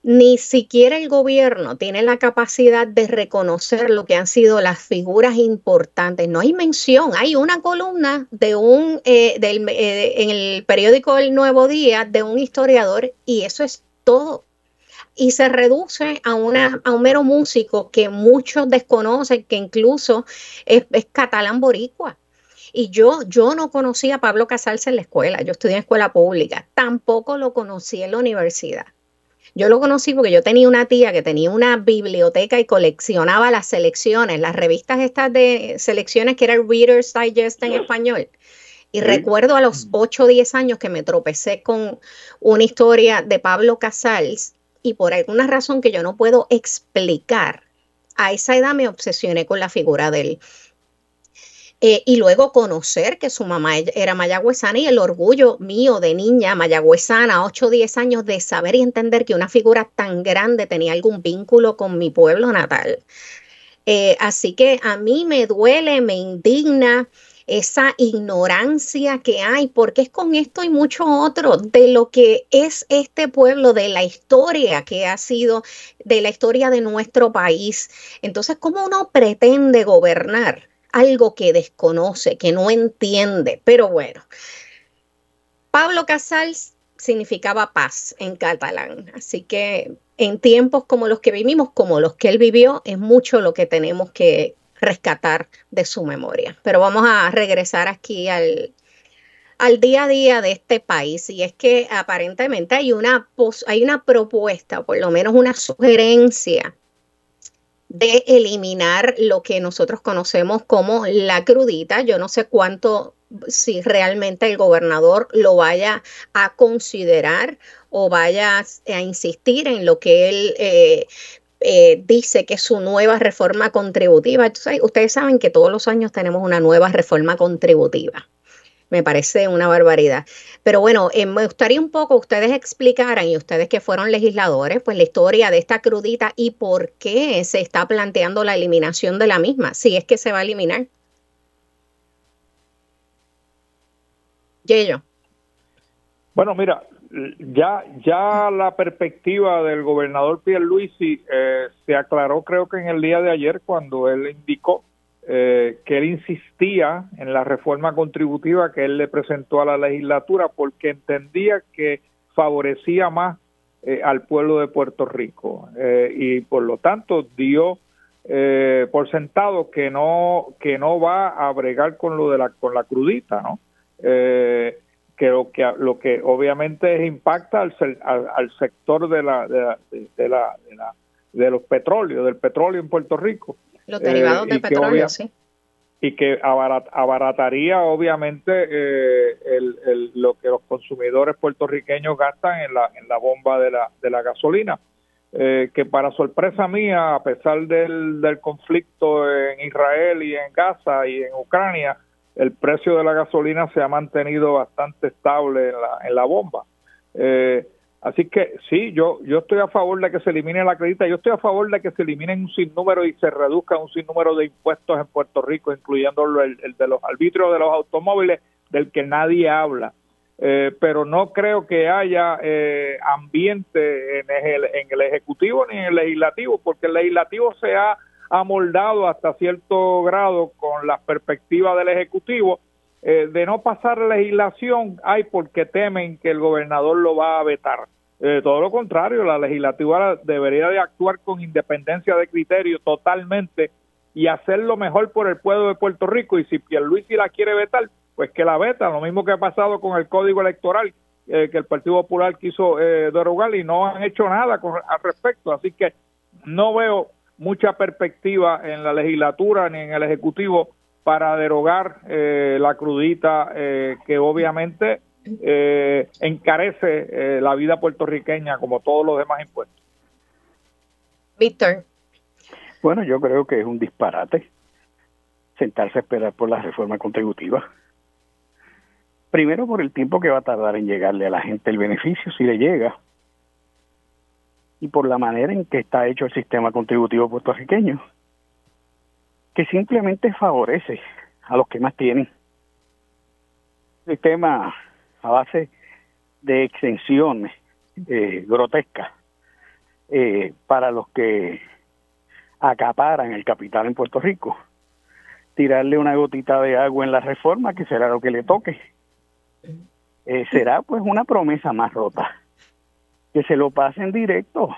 ni siquiera el gobierno tiene la capacidad de reconocer lo que han sido las figuras importantes. No hay mención, hay una columna de un eh, del, en el periódico El Nuevo Día de un historiador y eso es todo y se reduce a, una, a un mero músico que muchos desconocen, que incluso es, catalán boricua. Y yo, yo no conocía a Pablo Casals en la escuela, yo estudié en escuela pública, tampoco lo conocí en la universidad. Yo lo conocí porque yo tenía una tía que tenía una biblioteca y coleccionaba las selecciones, las revistas estas de selecciones que era el Reader's Digest en español. Y recuerdo a los 8 o 10 años que me tropecé con una historia de Pablo Casals y por alguna razón que yo no puedo explicar, a esa edad me obsesioné con la figura de él. Eh, y luego conocer que su mamá era mayagüezana y el orgullo mío de niña mayagüezana, 8 o 10 años, de saber y entender que una figura tan grande tenía algún vínculo con mi pueblo natal. Eh, así que a mí me duele, me indigna esa ignorancia que hay, porque es con esto y mucho otro de lo que es este pueblo, de la historia que ha sido, de la historia de nuestro país. Entonces, ¿cómo uno pretende gobernar algo que desconoce, que no entiende? Pero bueno, Pablo Casals significaba paz en catalán, así que en tiempos como los que vivimos, como los que él vivió, es mucho lo que tenemos que, rescatar de su memoria. Pero vamos a regresar aquí al, al día a día de este país y es que aparentemente hay una, hay una propuesta, por lo menos una sugerencia de eliminar lo que nosotros conocemos como la crudita. Yo no sé cuánto, si realmente el gobernador lo vaya a considerar o vaya a insistir en lo que él eh, eh, dice que su nueva reforma contributiva. ustedes saben que todos los años tenemos una nueva reforma contributiva. Me parece una barbaridad. Pero bueno, eh, me gustaría un poco ustedes explicaran, y ustedes que fueron legisladores, pues la historia de esta crudita y por qué se está planteando la eliminación de la misma, si es que se va a eliminar. Yello. Bueno, mira, ya ya la perspectiva del gobernador Pierluisi eh, se aclaró creo que en el día de ayer cuando él indicó eh, que él insistía en la reforma contributiva que él le presentó a la legislatura porque entendía que favorecía más eh, al pueblo de Puerto Rico eh, y por lo tanto dio por sentado que no que no va a bregar con lo de la con la crudita no que lo que lo que obviamente impacta al, al, sector de la de la, de los petróleos del petróleo en Puerto Rico los derivados eh, del petróleo sí y que abarataría obviamente eh, el, lo que los consumidores puertorriqueños gastan en la en la bomba de la de la gasolina eh, que para sorpresa mía a pesar del, del conflicto en Israel y en Gaza y en Ucrania el precio de la gasolina se ha mantenido bastante estable en la, en la bomba. Eh, así que sí, yo, yo estoy a favor de que se elimine la crédito, yo estoy a favor de que se eliminen un sinnúmero y se reduzca un sinnúmero de impuestos en Puerto Rico, incluyendo el, de los arbitrios de los automóviles, del que nadie habla. Eh, pero no creo que haya eh, ambiente en el, en el Ejecutivo ni en el Legislativo, porque el Legislativo se ha amoldado hasta cierto grado con las perspectivas del Ejecutivo eh, de no pasar legislación, hay porque temen que el gobernador lo va a vetar. Eh, todo lo contrario, la legislatura debería de actuar con independencia de criterio totalmente y hacerlo mejor por el pueblo de Puerto Rico. Y si Pierluisi la quiere vetar, pues que la veta. Lo mismo que ha pasado con el Código Electoral, eh, que el Partido Popular quiso derogar y no han hecho nada con, al respecto. Así que no veo mucha perspectiva en la legislatura ni en el Ejecutivo para derogar eh, la crudita eh, que obviamente eh, encarece la vida puertorriqueña como todos los demás impuestos. Víctor. Bueno, yo creo que es un disparate sentarse a esperar por la reforma contributiva. Primero por el tiempo que va a tardar en llegarle a la gente el beneficio, si le llega y por la manera en que está hecho el sistema contributivo puertorriqueño, que simplemente favorece a los que más tienen. Sistema a base de exenciones eh, grotescas eh, para los que acaparan el capital en Puerto Rico. Tirarle una gotita de agua en la reforma, que será lo que le toque. Eh, será pues una promesa más rota que se lo pasen directo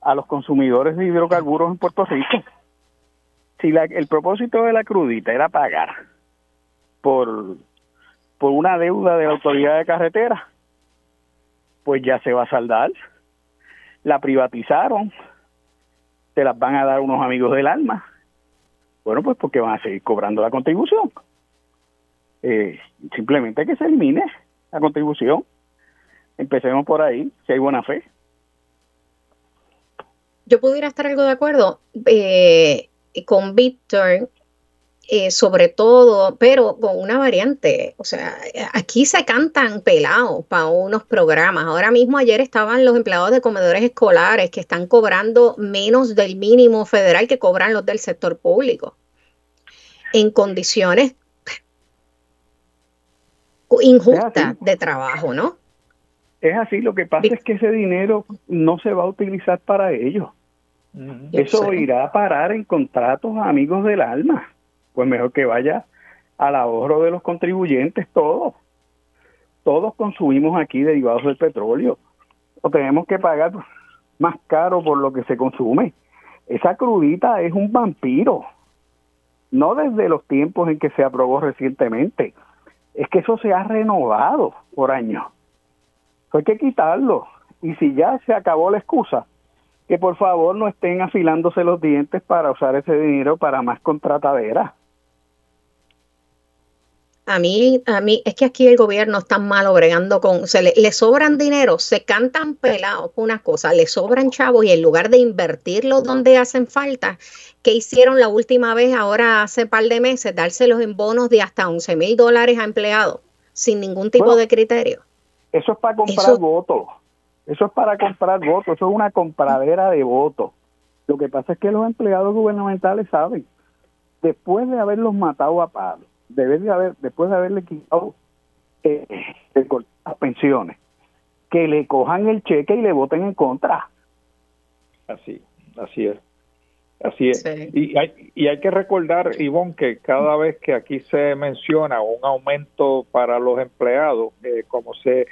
a los consumidores de hidrocarburos en Puerto Rico. Si la, el propósito de la crudita era pagar por, por una deuda de la autoridad de carretera, pues ya se va a saldar. La privatizaron, se las van a dar unos amigos del alma. Bueno, pues porque van a seguir cobrando la contribución. Eh, simplemente que se elimine la contribución Empecemos por ahí, si hay buena fe. Yo pudiera estar algo de acuerdo eh, con Víctor eh, sobre todo, pero con una variante. O sea, aquí se cantan pelados para unos programas. Ahora mismo ayer estaban los empleados de comedores escolares que están cobrando menos del mínimo federal que cobran los del sector público. En condiciones injustas de trabajo, ¿no? Es así, lo que pasa es que ese dinero no se va a utilizar para ellos. Eso irá a parar en contratos a amigos del alma pues mejor que vaya al ahorro de los contribuyentes todos. Todos consumimos aquí derivados del petróleo. O tenemos que pagar más caro por lo que se consume. Esa crudita es un vampiro. No desde los tiempos en que se aprobó recientemente. Es que eso se ha renovado por años. hay que quitarlo. Y si ya se acabó la excusa, que por favor no estén afilándose los dientes para usar ese dinero para más contrataderas. A mí, a mí, es que aquí el gobierno está malo bregando con, se le, sobran dinero, se cantan pelados con una cosa, le sobran chavos y en lugar de invertirlos donde hacen falta, ¿qué hicieron la última vez, ahora hace par de meses, dárselos en bonos de hasta 11 mil dólares a empleados, sin ningún tipo de criterio. Eso es para comprar votos, eso es para comprar votos, eso es una compradera de votos. Lo que pasa es que los empleados gubernamentales saben, después de haberlos matado a palos, de haber, después de haberle quitado eh, las pensiones, que le cojan el cheque y le voten en contra. Así, así es. Así es. Y, hay, y hay que recordar, Ivonne, que cada vez que aquí se menciona un aumento para los empleados, eh, como se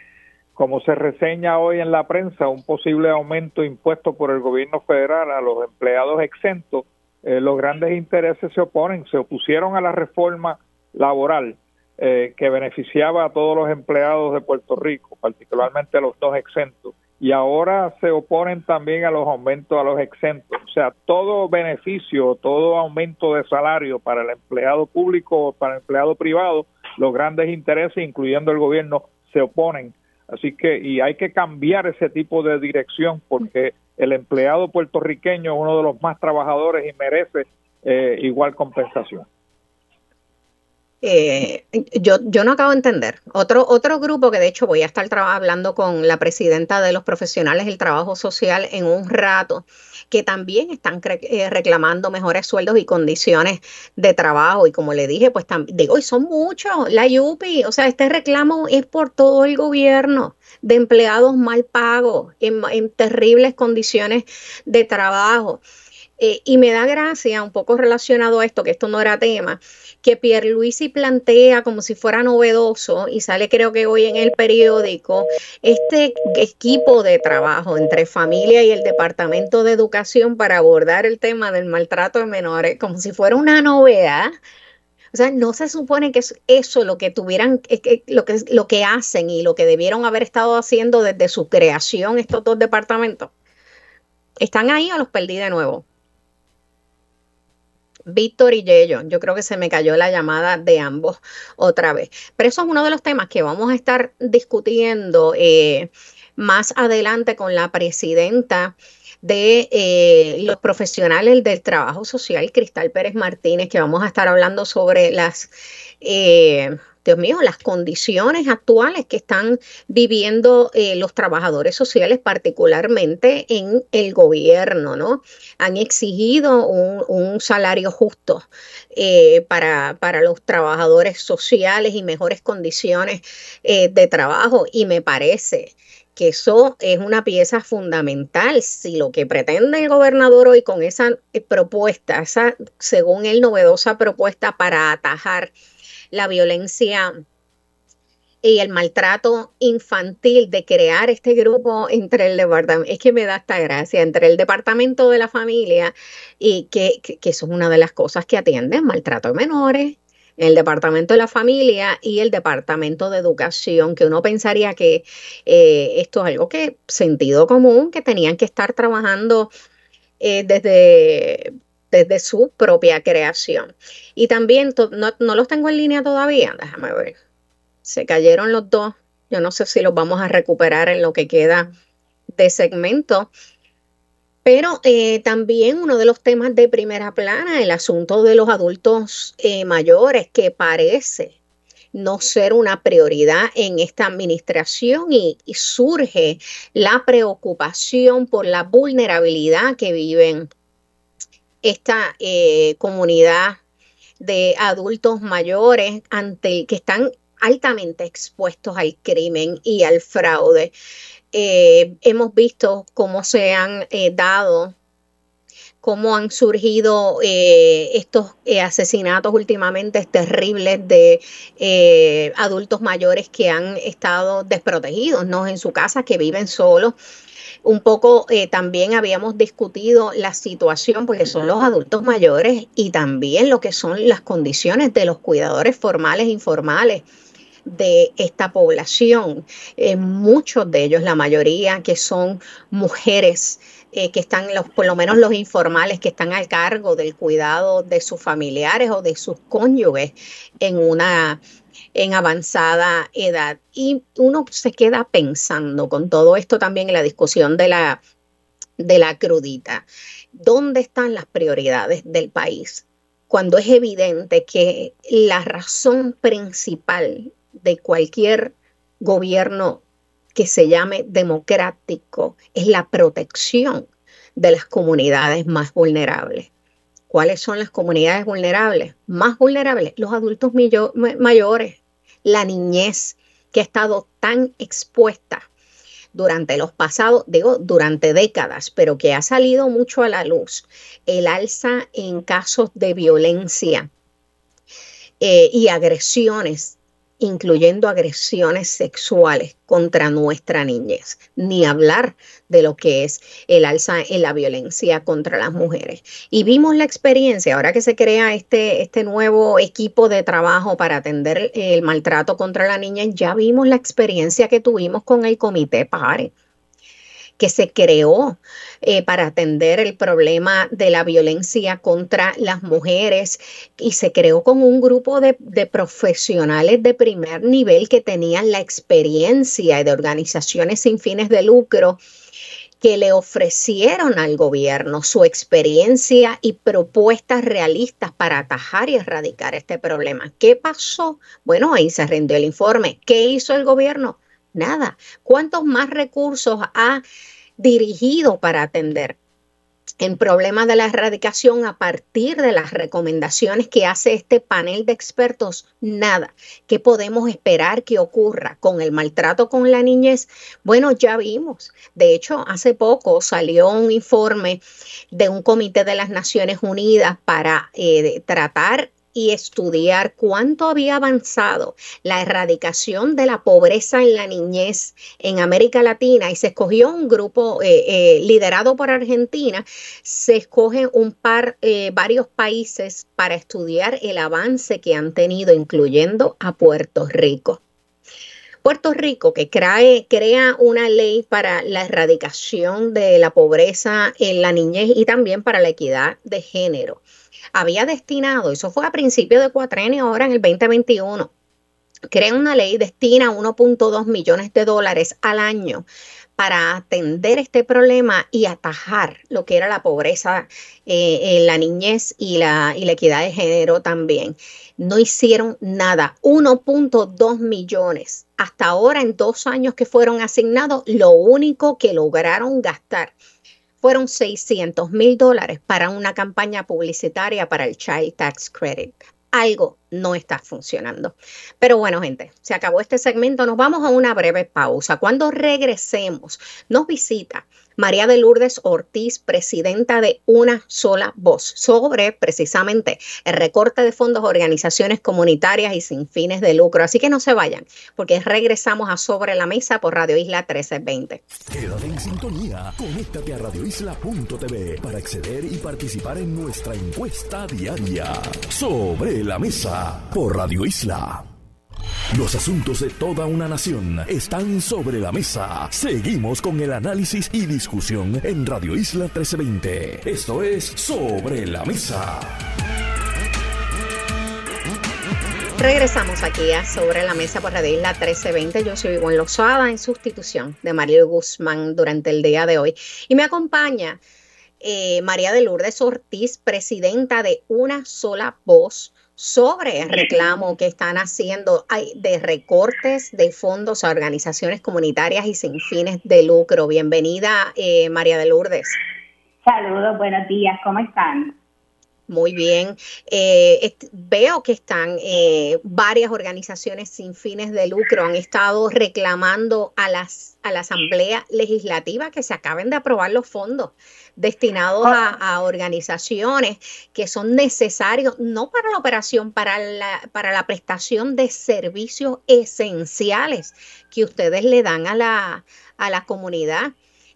como se reseña hoy en la prensa, un posible aumento impuesto por el gobierno federal a los empleados exentos, eh, los grandes intereses se oponen, se opusieron a la reforma laboral eh, que beneficiaba a todos los empleados de Puerto Rico, particularmente a los dos exentos, y ahora se oponen también a los aumentos a los exentos. O sea, todo beneficio, todo aumento de salario para el empleado público o para el empleado privado, los grandes intereses, incluyendo el gobierno, se oponen. Así que, y hay que cambiar ese tipo de dirección porque el empleado puertorriqueño es uno de los más trabajadores y merece eh, igual compensación. Eh, yo, yo no acabo de entender. Otro, otro grupo que de hecho voy a estar hablando con la presidenta de los profesionales del trabajo social en un rato, que también están eh, reclamando mejores sueldos y condiciones de trabajo. Y como le dije, pues digo, y son muchos, la YUPI, o sea, este reclamo es por todo el gobierno de empleados mal pagos, en, en terribles condiciones de trabajo. Eh, y me da gracia, un poco relacionado a esto, que esto no era tema, que Pierluisi plantea como si fuera novedoso, y sale creo que hoy en el periódico, este equipo de trabajo entre familia y el Departamento de Educación para abordar el tema del maltrato de menores, como si fuera una novedad. O sea, no se supone que es eso lo que tuvieran, lo que, lo que hacen y lo que debieron haber estado haciendo desde su creación estos dos departamentos. ¿Están ahí o los perdí de nuevo? Víctor y Yello. Yo creo que se me cayó la llamada de ambos otra vez. Pero eso es uno de los temas que vamos a estar discutiendo eh, más adelante con la presidenta de eh, los profesionales del trabajo social, Cristal Pérez Martínez, que vamos a estar hablando sobre las eh, Dios mío, las condiciones actuales que están viviendo eh, los trabajadores sociales, particularmente en el gobierno, ¿no? Han exigido un, salario justo eh, para, para, los trabajadores sociales y mejores condiciones eh, de trabajo y me parece que eso es una pieza fundamental. Si lo que pretende el gobernador hoy con esa propuesta, esa, según él, novedosa propuesta para atajar la violencia y el maltrato infantil de crear este grupo entre el departamento, es que me da esta gracia, entre el departamento de la familia y que, que, eso es una de las cosas que atienden, maltrato de menores, el departamento de la familia y el departamento de educación, que uno pensaría que eh, esto es algo que sentido común, que tenían que estar trabajando eh, desde desde su propia creación. Y también, no, no, los tengo en línea todavía, déjame ver. Se cayeron los dos. Yo no sé si los vamos a recuperar en lo que queda de segmento. Pero eh, también uno de los temas de primera plana, el asunto de los adultos eh, mayores, que parece no ser una prioridad en esta administración y, surge la preocupación por la vulnerabilidad que viven esta eh, comunidad de adultos mayores ante que están altamente expuestos al crimen y al fraude. Eh, hemos visto cómo se han eh, dado, cómo han surgido estos asesinatos últimamente terribles de adultos mayores que han estado desprotegidos, ¿no? En su casa, que viven solos. Un poco también habíamos discutido la situación, porque son los adultos mayores y también lo que son las condiciones de los cuidadores formales e informales de esta población. Eh, muchos de ellos, la mayoría, que son mujeres. Eh, que están los, por lo menos los informales que están al cargo del cuidado de sus familiares o de sus cónyuges en una en avanzada edad. Y uno se queda pensando con todo esto también en la discusión de la, de la crudita. ¿Dónde están las prioridades del país? Cuando es evidente que la razón principal de cualquier gobierno que se llame democrático es la protección de las comunidades más vulnerables. ¿Cuáles son las comunidades vulnerables? Más vulnerables, los adultos mayores, la niñez que ha estado tan expuesta durante los pasados, digo, durante décadas, pero que ha salido mucho a la luz, el alza en casos de violencia eh, y agresiones incluyendo agresiones sexuales contra nuestra niñez, ni hablar de lo que es el alza en la violencia contra las mujeres. Y vimos la experiencia, ahora que se crea este, este nuevo equipo de trabajo para atender el maltrato contra la niñez, ya vimos la experiencia que tuvimos con el comité PARE que se creó eh, para atender el problema de la violencia contra las mujeres y se creó con un grupo de, de profesionales de primer nivel que tenían la experiencia de organizaciones sin fines de lucro que le ofrecieron al gobierno su experiencia y propuestas realistas para atajar y erradicar este problema. ¿Qué pasó? Bueno, ahí se rindió el informe. ¿Qué hizo el gobierno? Nada. ¿Cuántos más recursos ha dirigido para atender en problemas de la erradicación a partir de las recomendaciones que hace este panel de expertos, nada. ¿Qué podemos esperar que ocurra con el maltrato con la niñez? Bueno, ya vimos. De hecho, hace poco salió un informe de un comité de las Naciones Unidas para eh, tratar y estudiar cuánto había avanzado la erradicación de la pobreza en la niñez en América Latina. Y se escogió un grupo eh, eh, liderado por Argentina, se escogen un par, eh, varios países para estudiar el avance que han tenido, incluyendo a Puerto Rico. Puerto Rico, que crea una ley para la erradicación de la pobreza en la niñez y también para la equidad de género había destinado, eso fue a principios de cuatrenio, ahora en el 2021, crea una ley, destina 1.2 millones de dólares al año para atender este problema y atajar lo que era la pobreza eh, en la niñez y la, y la equidad de género también. No hicieron nada, 1.2 millones. Hasta ahora, en dos años que fueron asignados, lo único que lograron gastar fueron 600 mil dólares para una campaña publicitaria para el Child Tax Credit. Algo no está funcionando. Pero bueno, gente, se acabó este segmento. Nos vamos a una breve pausa. Cuando regresemos, nos visita María de Lourdes Ortiz, presidenta de Una Sola Voz, sobre precisamente el recorte de fondos a organizaciones comunitarias y sin fines de lucro. Así que no se vayan, porque regresamos a Sobre la Mesa por Radio Isla 1320. Quédate en sintonía, conéctate a radioisla.tv para acceder y participar en nuestra encuesta diaria. Sobre la Mesa por Radio Isla. Los asuntos de toda una nación están sobre la mesa. Seguimos con el análisis y discusión en Radio Isla 1320. Esto es Sobre la Mesa. Regresamos aquí a Sobre la Mesa por Radio Isla 1320. Yo soy Ivonne Lozada en sustitución de Mario Guzmán durante el día de hoy. Y me acompaña eh, María de Lourdes Ortiz, presidenta de Una Sola Voz, sobre el reclamo que están haciendo de recortes de fondos a organizaciones comunitarias y sin fines de lucro. Bienvenida, eh, María de Lourdes. Saludos, buenos días, ¿cómo están? Muy bien. Eh, veo que están eh, varias organizaciones sin fines de lucro, han estado reclamando a, las, a la Asamblea Legislativa que se acaben de aprobar los fondos destinados a, organizaciones que son necesarios, no para la operación, para la, para la prestación de servicios esenciales que ustedes le dan a la, a la comunidad.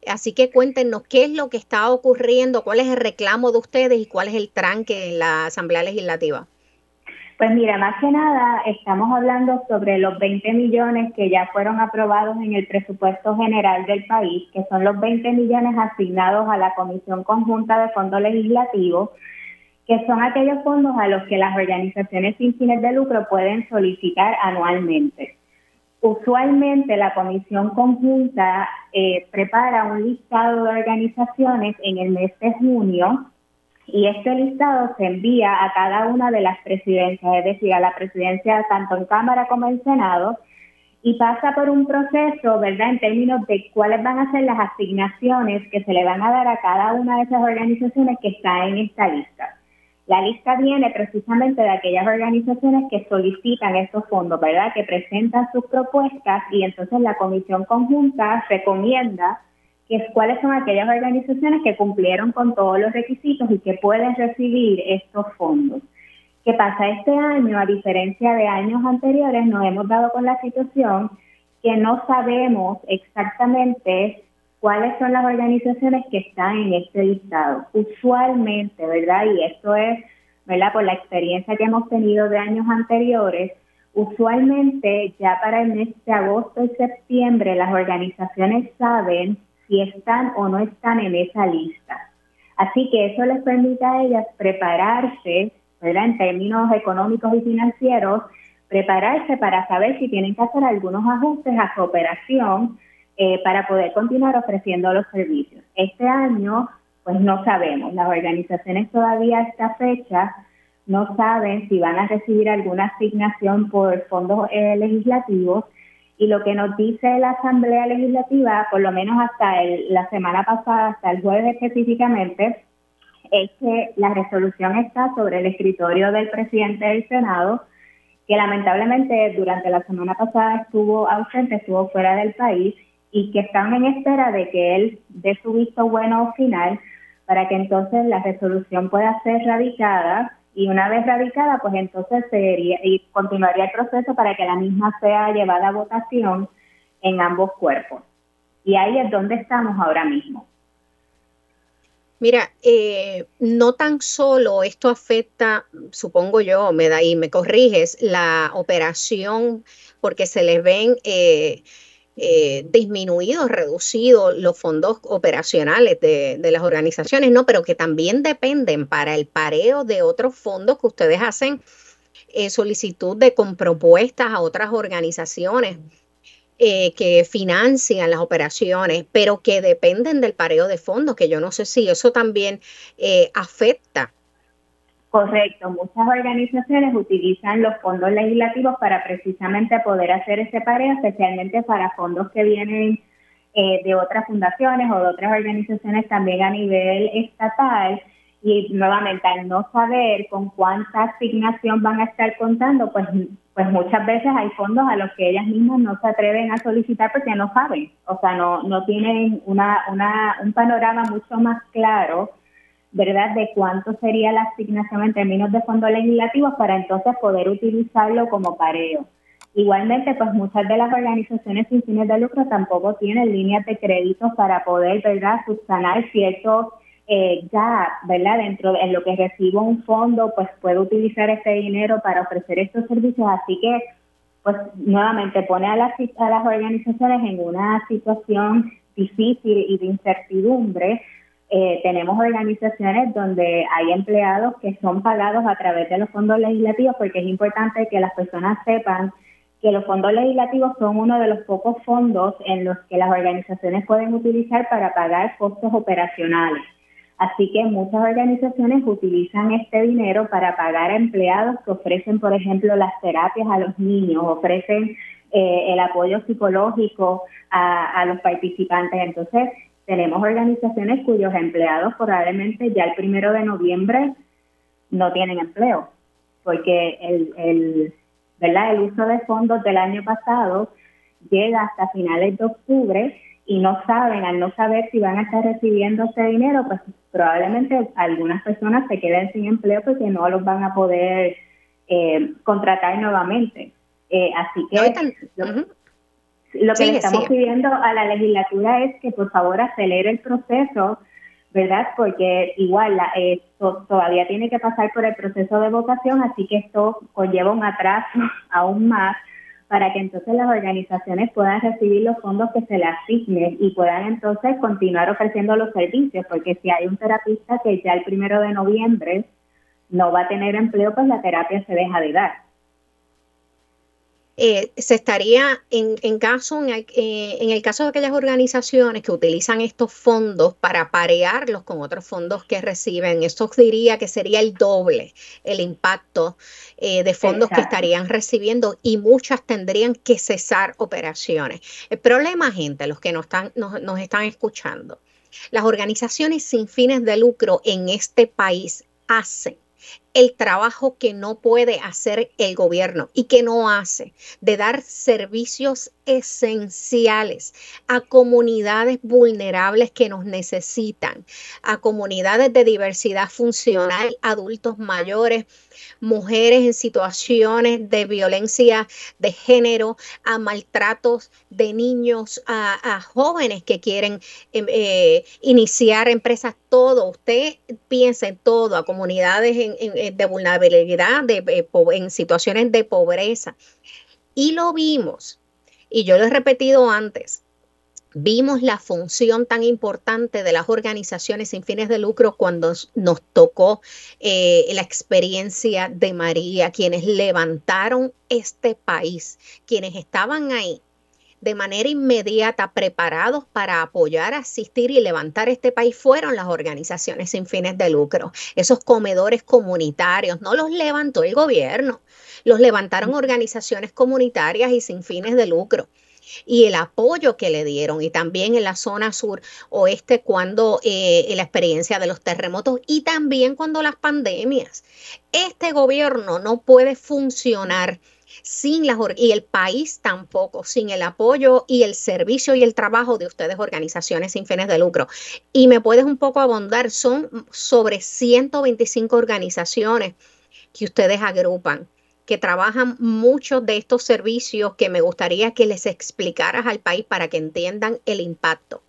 Así que cuéntenos qué es lo que está ocurriendo, cuál es el reclamo de ustedes y cuál es el tranque en la Asamblea Legislativa. Pues mira, más que nada estamos hablando sobre los 20 millones que ya fueron aprobados en el presupuesto general del país, que son los 20 millones asignados a la Comisión Conjunta de Fondos Legislativos, que son aquellos fondos a los que las organizaciones sin fines de lucro pueden solicitar anualmente. Usualmente la comisión conjunta eh, prepara un listado de organizaciones en el mes de junio y este listado se envía a cada una de las presidencias, es decir, a la presidencia tanto en Cámara como en Senado, y pasa por un proceso, ¿verdad?, en términos de cuáles van a ser las asignaciones que se le van a dar a cada una de esas organizaciones que está en esta lista. La lista viene precisamente de aquellas organizaciones que solicitan estos fondos, ¿verdad? Que presentan sus propuestas y entonces la comisión conjunta recomienda que cuáles son aquellas organizaciones que cumplieron con todos los requisitos y que pueden recibir estos fondos. ¿Qué pasa? Este año, a diferencia de años anteriores, nos hemos dado con la situación que no sabemos exactamente cuáles son las organizaciones que están en este listado. Usualmente, ¿verdad? Y esto es, ¿verdad? Por la experiencia que hemos tenido de años anteriores, usualmente ya para el mes de agosto y septiembre las organizaciones saben si están o no están en esa lista. Así que eso les permite a ellas prepararse, ¿verdad? En términos económicos y financieros, prepararse para saber si tienen que hacer algunos ajustes a su operación eh, para poder continuar ofreciendo los servicios. Este año, pues no sabemos, las organizaciones todavía a esta fecha no saben si van a recibir alguna asignación por fondos eh, legislativos y lo que nos dice la Asamblea Legislativa, por lo menos hasta la semana pasada, hasta el jueves específicamente, es que la resolución está sobre el escritorio del presidente del Senado, que lamentablemente durante la semana pasada estuvo ausente, estuvo fuera del país y que están en espera de que él dé su visto bueno final para que entonces la resolución pueda ser radicada y una vez radicada, pues entonces sería, y continuaría el proceso para que la misma sea llevada a votación en ambos cuerpos. Y ahí es donde estamos ahora mismo. Mira, eh, no tan solo esto afecta, supongo yo, me da y me corriges, la operación, porque se les ven eh, eh, disminuidos, reducidos los fondos operacionales de, las organizaciones, ¿no? Pero que también dependen para el pareo de otros fondos que ustedes hacen eh, solicitud de con propuestas a otras organizaciones eh, que financian las operaciones, pero que dependen del pareo de fondos, que yo no sé si eso también afecta Correcto, muchas organizaciones utilizan los fondos legislativos para precisamente poder hacer ese pareo, especialmente para fondos que vienen eh, de otras fundaciones o de otras organizaciones también a nivel estatal. Y nuevamente, al no saber con cuánta asignación van a estar contando, pues, pues muchas veces hay fondos a los que ellas mismas no se atreven a solicitar porque no saben, o sea, no, no tienen una, una, un panorama mucho más claro ¿verdad?, de cuánto sería la asignación en términos de fondos legislativos para entonces poder utilizarlo como pareo. Igualmente, pues muchas de las organizaciones sin fines de lucro tampoco tienen líneas de crédito para poder, ¿verdad?, subsanar ciertos eh, gaps, ¿verdad?, dentro de lo que recibo un fondo, pues puedo utilizar ese dinero para ofrecer estos servicios. Así que, pues nuevamente pone a las, a las organizaciones en una situación difícil y de incertidumbre eh, tenemos organizaciones donde hay empleados que son pagados a través de los fondos legislativos porque es importante que las personas sepan que los fondos legislativos son uno de los pocos fondos en los que las organizaciones pueden utilizar para pagar costos operacionales. Así que muchas organizaciones utilizan este dinero para pagar a empleados que ofrecen, por ejemplo, las terapias a los niños, ofrecen eh, el apoyo psicológico a, a los participantes. Entonces, tenemos organizaciones cuyos empleados probablemente ya el primero de noviembre no tienen empleo, porque el, el, ¿verdad? el uso de fondos del año pasado llega hasta finales de octubre y no saben, al no saber si van a estar recibiendo ese dinero, pues probablemente algunas personas se queden sin empleo porque no los van a poder eh, contratar nuevamente. Eh, así que lo, que le estamos pidiendo a la legislatura es que por favor acelere el proceso, ¿verdad? Porque igual la, eh, todavía tiene que pasar por el proceso de votación, así que esto conlleva un atraso aún más para que entonces las organizaciones puedan recibir los fondos que se les asignen y puedan entonces continuar ofreciendo los servicios, porque si hay un terapista que ya el primero de noviembre no va a tener empleo, pues la terapia se deja de dar. Eh, se estaría en, en caso eh, en el, caso de aquellas organizaciones que utilizan estos fondos para parearlos con otros fondos que reciben, eso diría que sería el doble el impacto eh, de fondos que estarían recibiendo y muchas tendrían que cesar operaciones. El problema, gente, los que nos están, nos están escuchando, las organizaciones sin fines de lucro en este país hacen el trabajo que no puede hacer el gobierno y que no hace, de dar servicios esenciales a comunidades vulnerables que nos necesitan, a comunidades de diversidad funcional, adultos mayores, mujeres en situaciones de violencia de género, a maltratos de niños, a, jóvenes que quieren em, eh, iniciar empresas, todo. Usted piensa en todo, a comunidades de vulnerabilidad, de, eh, en situaciones de pobreza. Y lo vimos y yo lo he repetido antes, vimos la función tan importante de las organizaciones sin fines de lucro cuando nos tocó eh, la experiencia de María, quienes levantaron este país, quienes estaban ahí de manera inmediata preparados para apoyar, asistir y levantar este país fueron las organizaciones sin fines de lucro. Esos comedores comunitarios no los levantó el gobierno, los levantaron organizaciones comunitarias y sin fines de lucro y el apoyo que le dieron y también en la zona sur oeste cuando eh, la experiencia de los terremotos y también cuando las pandemias. Este gobierno no puede funcionar sin las y el país tampoco sin el apoyo y el servicio y el trabajo de ustedes organizaciones sin fines de lucro. Y me puedes un poco abondar, son sobre 125 organizaciones que ustedes agrupan que trabajan muchos de estos servicios que me gustaría que les explicaras al país para que entiendan el impacto.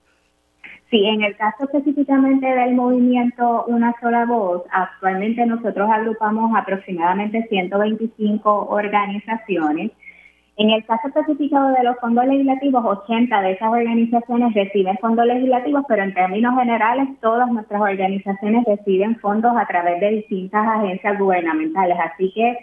Sí, en el caso específicamente del movimiento Una Sola Voz, actualmente nosotros agrupamos aproximadamente 125 organizaciones. En el caso específico de los fondos legislativos, 80 de esas organizaciones reciben fondos legislativos, pero en términos generales todas nuestras organizaciones reciben fondos a través de distintas agencias gubernamentales. Así que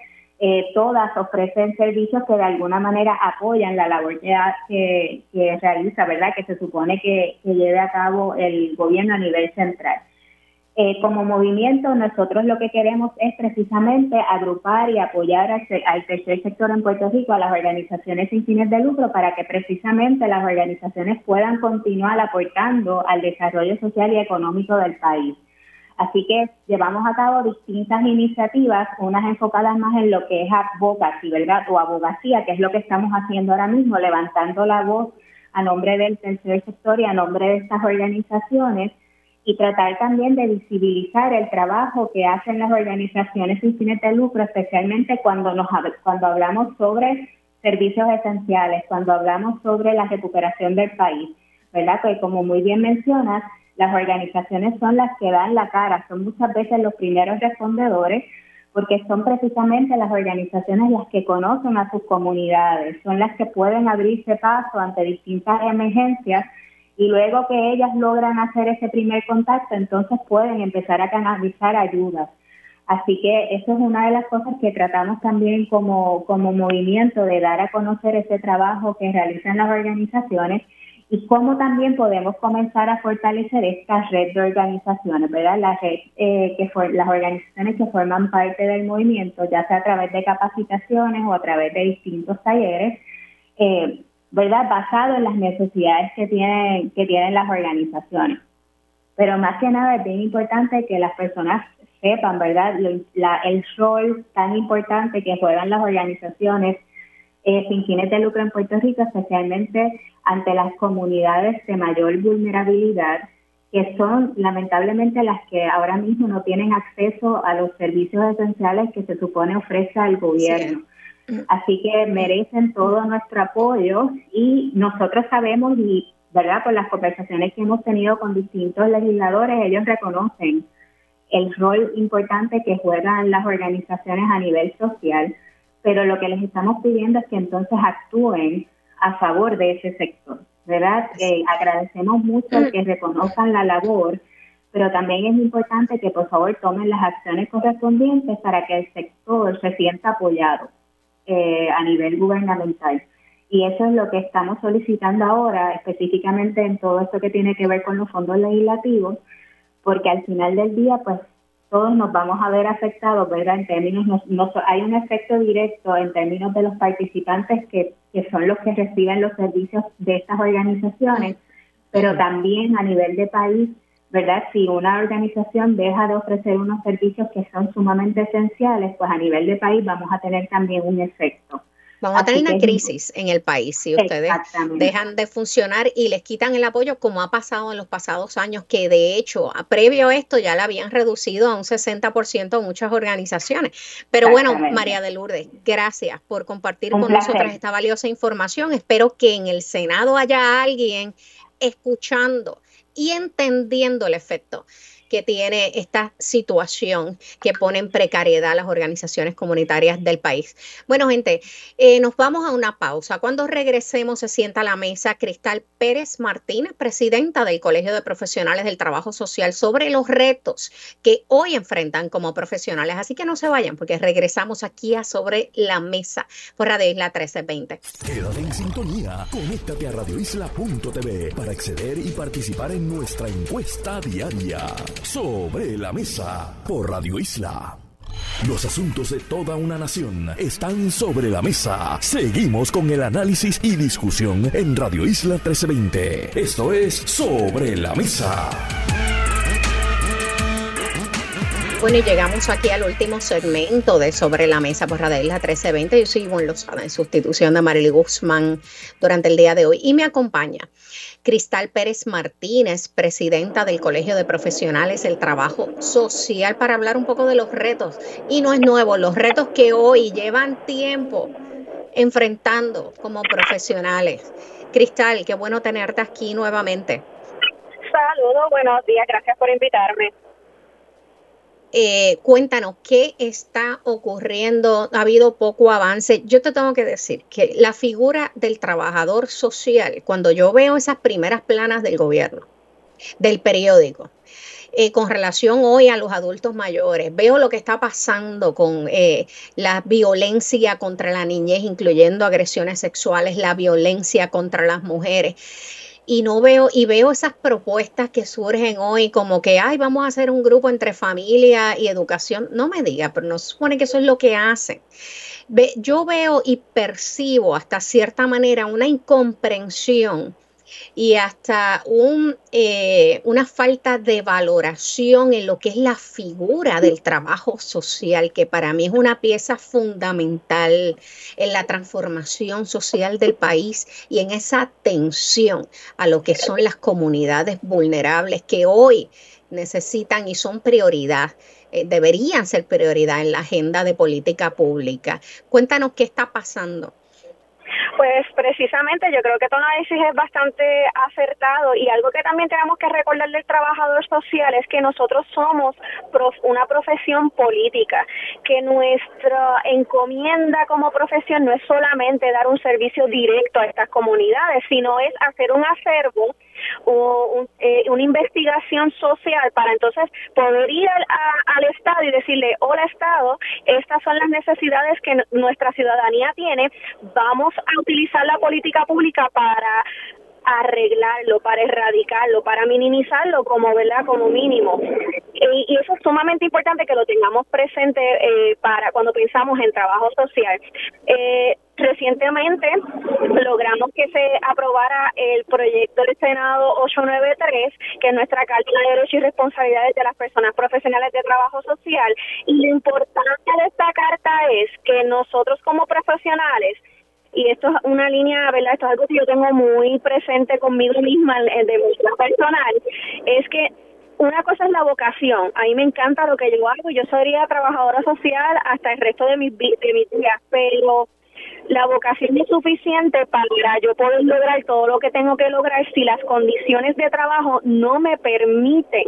eh, todas ofrecen servicios que de alguna manera apoyan la labor que, realiza, ¿verdad? Que se supone que, lleve a cabo el gobierno a nivel central. Eh, como movimiento, nosotros lo que queremos es precisamente agrupar y apoyar al, al, tercer sector en Puerto Rico, a las organizaciones sin fines de lucro, para que precisamente las organizaciones puedan continuar aportando al desarrollo social y económico del país. Así que llevamos a cabo distintas iniciativas, unas enfocadas más en lo que es advocacy, ¿verdad? O abogacía, que es lo que estamos haciendo ahora mismo, levantando la voz a nombre del tercer sector y a nombre de estas organizaciones y tratar también de visibilizar el trabajo que hacen las organizaciones sin fines de lucro, especialmente cuando nos cuando hablamos sobre servicios esenciales, cuando hablamos sobre la recuperación del país, ¿verdad? Que como muy bien mencionas, las organizaciones son las que dan la cara, son muchas veces los primeros respondedores porque son precisamente las organizaciones las que conocen a sus comunidades, son las que pueden abrirse paso ante distintas emergencias y luego que ellas logran hacer ese primer contacto, entonces pueden empezar a canalizar ayudas. Así que eso es una de las cosas que tratamos también como, como movimiento de dar a conocer ese trabajo que realizan las organizaciones y cómo también podemos comenzar a fortalecer esta red de organizaciones, ¿verdad? La red, eh, que las organizaciones que forman parte del movimiento, ya sea a través de capacitaciones o a través de distintos talleres, eh, ¿verdad? Basado en las necesidades que tienen, que tienen las organizaciones. Pero más que nada es bien importante que las personas sepan, ¿verdad? el rol tan importante que juegan las organizaciones eh, sin fines de lucro en Puerto Rico, especialmente ante las comunidades de mayor vulnerabilidad, que son lamentablemente las que ahora mismo no tienen acceso a los servicios esenciales que se supone ofrece el gobierno. Así que merecen todo nuestro apoyo y nosotros sabemos y, ¿verdad? Por las conversaciones que hemos tenido con distintos legisladores, ellos reconocen el rol importante que juegan las organizaciones a nivel social, pero lo que les estamos pidiendo es que entonces actúen a favor de ese sector, ¿verdad? Eh, agradecemos mucho que reconozcan la labor, pero también es importante que por favor tomen las acciones correspondientes para que el sector se sienta apoyado eh, a nivel gubernamental. Y eso es lo que estamos solicitando ahora, específicamente en todo esto que tiene que ver con los fondos legislativos, porque al final del día, pues todos nos vamos a ver afectados, ¿verdad? En términos, no, hay un efecto directo en términos de los participantes que, que son los que reciben los servicios de estas organizaciones, pero también a nivel de país, ¿verdad? Si una organización deja de ofrecer unos servicios que son sumamente esenciales, pues a nivel de país vamos a tener también un efecto. Vamos a tener una crisis en el país si ustedes dejan de funcionar y les quitan el apoyo, como ha pasado en los pasados años, que de hecho, previo a esto ya la habían reducido a un 60% muchas organizaciones. Pero bueno, María de Lourdes, gracias por compartir con nosotros esta valiosa información. Espero que en el Senado haya alguien escuchando y entendiendo el efecto que tiene esta situación que pone en precariedad a las organizaciones comunitarias del país. Bueno, gente, eh, nos vamos a una pausa. Cuando regresemos se sienta a la mesa Cristal Pérez Martínez, presidenta del Colegio de Profesionales del Trabajo Social, sobre los retos que hoy enfrentan como profesionales. Así que no se vayan porque regresamos aquí a Sobre la Mesa por Radio Isla 1320. Quédate en sintonía. Conéctate a radioisla.tv para acceder y participar en nuestra encuesta diaria. Sobre la mesa por Radio Isla. Los asuntos de toda una nación están sobre la mesa. Seguimos con el análisis y discusión en Radio Isla 1320. Esto es Sobre la Mesa. Bueno, y llegamos aquí al último segmento de Sobre la Mesa por Radio Isla 1320. Yo soy Ivonne Lozada en sustitución de Marily Guzmán durante el día de hoy. Y me acompaña Cristal Pérez Martínez, presidenta del Colegio de Profesionales del Trabajo Social, para hablar un poco de los retos. Y no es nuevo, los retos que hoy llevan tiempo enfrentando como profesionales. Cristal, qué bueno tenerte aquí nuevamente. Saludos, buenos días, gracias por invitarme. Eh, cuéntanos qué está ocurriendo, ha habido poco avance. Yo te tengo que decir que la figura del trabajador social, cuando yo veo esas primeras planas del gobierno, del periódico, eh, con relación hoy a los adultos mayores. Veo lo que está pasando con eh, la violencia contra la niñez, incluyendo agresiones sexuales, la violencia contra las mujeres y no veo y veo esas propuestas que surgen hoy como que ay vamos a hacer un grupo entre familia y educación no me diga pero no se supone que eso es lo que hacen. Yo veo y percibo hasta cierta manera una incomprensión y hasta un, eh, una falta de valoración en lo que es la figura del trabajo social, que para mí es una pieza fundamental en la transformación social del país y en esa atención a lo que son las comunidades vulnerables que hoy necesitan y son prioridad eh, deberían ser prioridad en la agenda de política pública. Cuéntanos qué está pasando. Pues precisamente yo creo que tu análisis es bastante acertado y algo que también tenemos que recordar del trabajador social es que nosotros somos una profesión política, que nuestra encomienda como profesión no es solamente dar un servicio directo a estas comunidades, sino es hacer un acervo o eh, una investigación social para entonces poder ir al, al Estado y decirle, hola Estado, estas son las necesidades que nuestra ciudadanía tiene, vamos a utilizar la política pública para arreglarlo, para erradicarlo, para minimizarlo como, ¿verdad? Como mínimo. Y, eso es sumamente importante que lo tengamos presente eh, para cuando pensamos en trabajo social. Eh, recientemente logramos que se aprobara el proyecto del Senado 893, que es nuestra Carta de Derechos y Responsabilidades de las Personas Profesionales de Trabajo Social. Y lo importante de esta carta es que nosotros como profesionales y esto es una línea, ¿verdad? Esto es algo que yo tengo muy presente conmigo misma de mi personal, es que una cosa es la vocación, a mí me encanta lo que yo hago, yo sería trabajadora social hasta el resto de mis, de mis días, pero la vocación es suficiente para yo poder lograr todo lo que tengo que lograr si las condiciones de trabajo no me permiten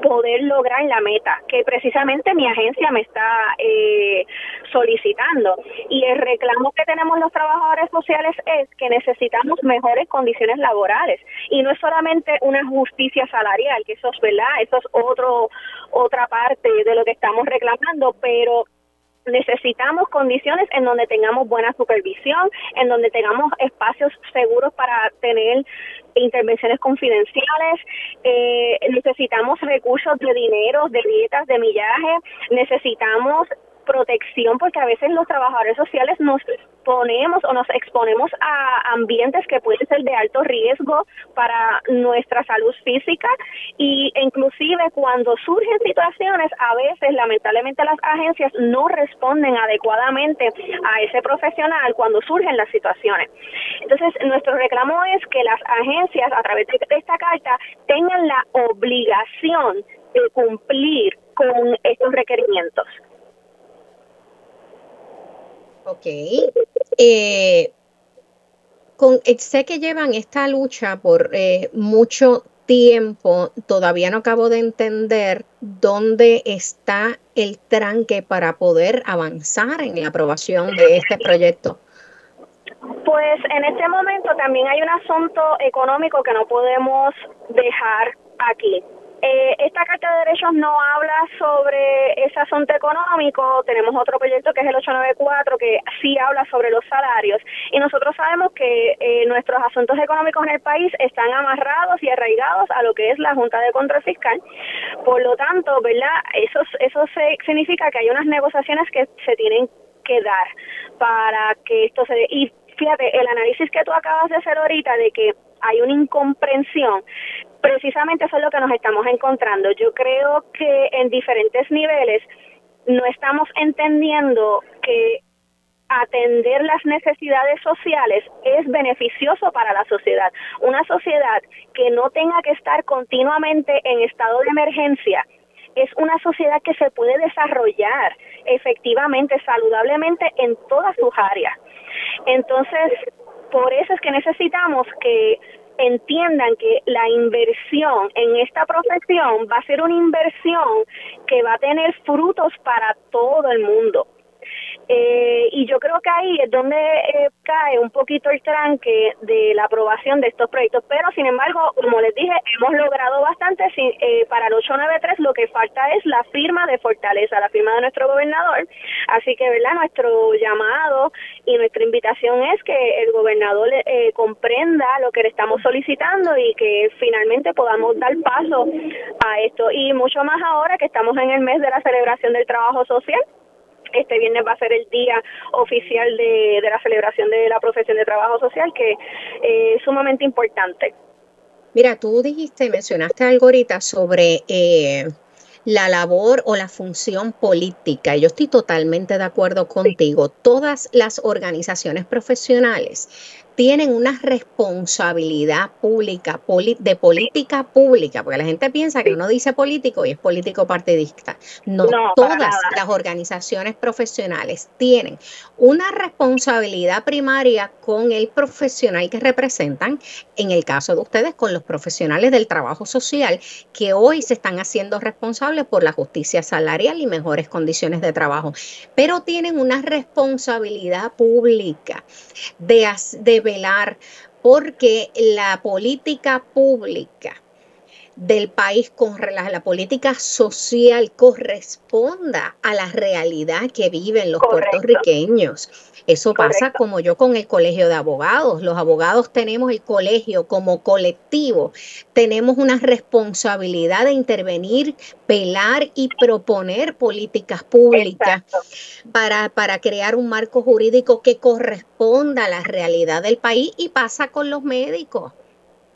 poder lograr la meta que precisamente mi agencia me está eh, solicitando. Y el reclamo que tenemos los trabajadores sociales es que necesitamos mejores condiciones laborales y no es solamente una justicia salarial, que eso es verdad, eso es otro otra parte de lo que estamos reclamando, pero necesitamos condiciones en donde tengamos buena supervisión, en donde tengamos espacios seguros para tener intervenciones confidenciales, eh, necesitamos recursos de dinero, de dietas, de millaje, necesitamos protección porque a veces los trabajadores sociales nos ponemos o nos exponemos a ambientes que pueden ser de alto riesgo para nuestra salud física y inclusive cuando surgen situaciones a veces lamentablemente las agencias no responden adecuadamente a ese profesional cuando surgen las situaciones. Entonces nuestro reclamo es que las agencias a través de esta carta tengan la obligación de cumplir con estos requerimientos. Ok. Eh, con, eh, sé que llevan esta lucha por eh, mucho tiempo, todavía no acabo de entender dónde está el tranque para poder avanzar en la aprobación de este proyecto. Pues en este momento también hay un asunto económico que no podemos dejar aquí. Eh, esta Carta de Derechos no habla sobre ese asunto económico. Tenemos otro proyecto que es el 894 que sí habla sobre los salarios. Y nosotros sabemos que eh, nuestros asuntos económicos en el país están amarrados y arraigados a lo que es la Junta de Control Fiscal. Por lo tanto, ¿verdad? Eso, eso significa que hay unas negociaciones que se tienen que dar para que esto se dé. Y fíjate, el análisis que tú acabas de hacer ahorita de que hay una incomprensión precisamente eso es lo que nos estamos encontrando. Yo creo que en diferentes niveles no estamos entendiendo que atender las necesidades sociales es beneficioso para la sociedad. Una sociedad que no tenga que estar continuamente en estado de emergencia es una sociedad que se puede desarrollar efectivamente, saludablemente en todas sus áreas. Entonces, por eso es que necesitamos que entiendan que la inversión en esta profesión va a ser una inversión que va a tener frutos para todo el mundo. Eh, y yo creo que ahí es donde eh, cae un poquito el tranque de la aprobación de estos proyectos. Pero, sin embargo, como les dije, hemos logrado bastante. Eh, para el 893 lo que falta es la firma de Fortaleza, la firma de nuestro gobernador. Así que, ¿verdad? Nuestro llamado y nuestra invitación es que el gobernador eh, comprenda lo que le estamos solicitando y que finalmente podamos dar paso a esto. Y mucho más ahora que estamos en el mes de la celebración del trabajo social este viernes va a ser el día oficial de, la celebración de la profesión de trabajo social, que eh, es sumamente importante. Mira, tú dijiste, mencionaste algo ahorita sobre eh, la labor o la función política. Yo estoy totalmente de acuerdo contigo. Todas las organizaciones profesionales tienen una responsabilidad pública, de política pública, porque la gente piensa que uno dice político y es político partidista. No, todas las organizaciones profesionales tienen una responsabilidad primaria con el profesional que representan, en el caso de ustedes, con los profesionales del trabajo social, que hoy se están haciendo responsables por la justicia salarial y mejores condiciones de trabajo, pero tienen una responsabilidad pública de, de porque la política pública del país con la política social corresponda a la realidad que viven los puertorriqueños. Eso pasa como yo con el colegio de abogados. Los abogados tenemos el colegio como colectivo, tenemos una responsabilidad de intervenir, pelar y proponer políticas públicas para, para crear un marco jurídico que corresponda a la realidad del país y pasa con los médicos.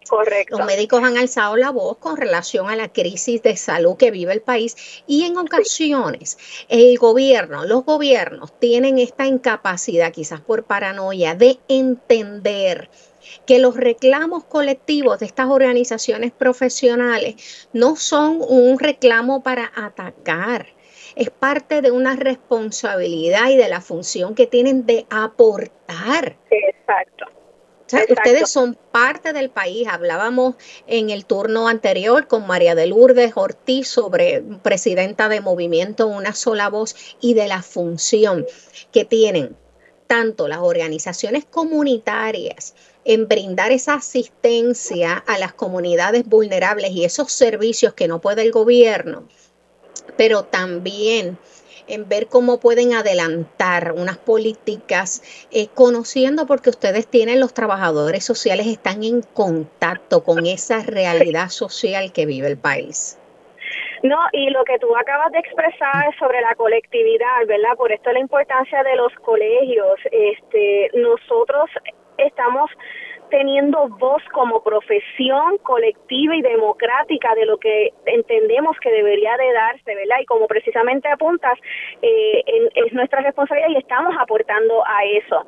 Correcto. Los médicos han alzado la voz con relación a la crisis de salud que vive el país y en ocasiones el gobierno, los gobiernos tienen esta incapacidad, quizás por paranoia, de entender que los reclamos colectivos de estas organizaciones profesionales no son un reclamo para atacar, es parte de una responsabilidad y de la función que tienen de aportar. Exacto ustedes son parte del país. Hablábamos en el turno anterior con María de Lourdes Ortiz sobre presidenta de Movimiento Una Sola Voz y de la función que tienen tanto las organizaciones comunitarias en brindar esa asistencia a las comunidades vulnerables y esos servicios que no puede el gobierno, pero también en ver cómo pueden adelantar unas políticas, eh, conociendo porque ustedes tienen los trabajadores sociales, están en contacto con esa realidad social que vive el país. No, y lo que tú acabas de expresar sobre la colectividad, ¿verdad? Por esto la importancia de los colegios. Este, nosotros estamos teniendo voz como profesión colectiva y democrática de lo que entendemos que debería de darse, ¿verdad? Y como precisamente apuntas, eh, es nuestra responsabilidad y estamos aportando a eso.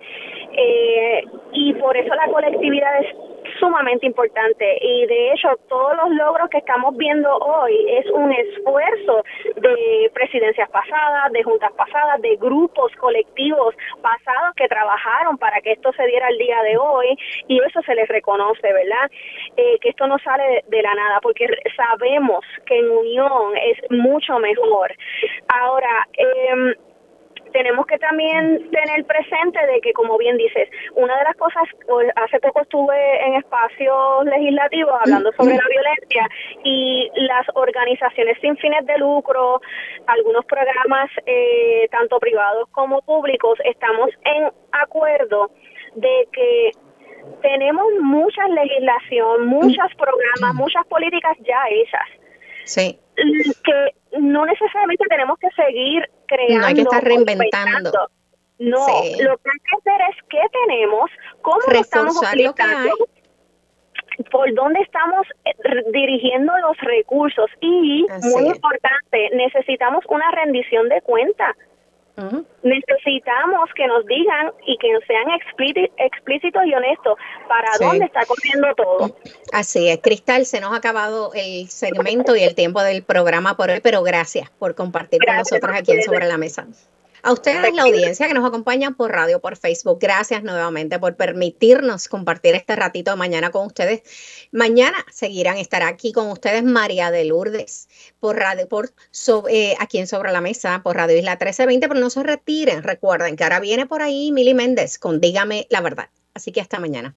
Eh, y por eso la colectividad es sumamente importante y de hecho todos los logros que estamos viendo hoy es un esfuerzo de presidencias pasadas, de juntas pasadas, de grupos colectivos pasados que trabajaron para que esto se diera el día de hoy y eso se les reconoce, ¿verdad? Eh, que esto no sale de, la nada porque sabemos que en unión es mucho mejor. Ahora, eh, tenemos que también tener presente de que, como bien dices, una de las cosas, hace poco estuve en espacios legislativos hablando sobre la violencia y las organizaciones sin fines de lucro, algunos programas, eh, tanto privados como públicos, estamos en acuerdo de que tenemos mucha legislación, muchos programas, muchas políticas ya hechas. Sí. Que no necesariamente tenemos que seguir creando. No hay que estar reinventando. No, lo que hay que hacer es qué tenemos, cómo lo estamos aplicando, por dónde estamos eh, dirigiendo los recursos y, muy importante, necesitamos una rendición de Necesitamos que nos digan y que sean explícitos y honestos para dónde está corriendo todo. Así es, Cristal, se nos ha acabado el segmento y el tiempo del programa por hoy, pero gracias por compartir con nosotros aquí en Sobre la Mesa. A ustedes, la audiencia que nos acompaña por radio, por Facebook, gracias nuevamente por permitirnos compartir este ratito de mañana con ustedes. Mañana seguirán, estar aquí con ustedes María de Lourdes por radio, por eh, aquí en Sobre la Mesa, por Radio Isla 1320, pero no se retiren. Recuerden que ahora viene por ahí Mili Méndez con Dígame la verdad. Así que hasta mañana.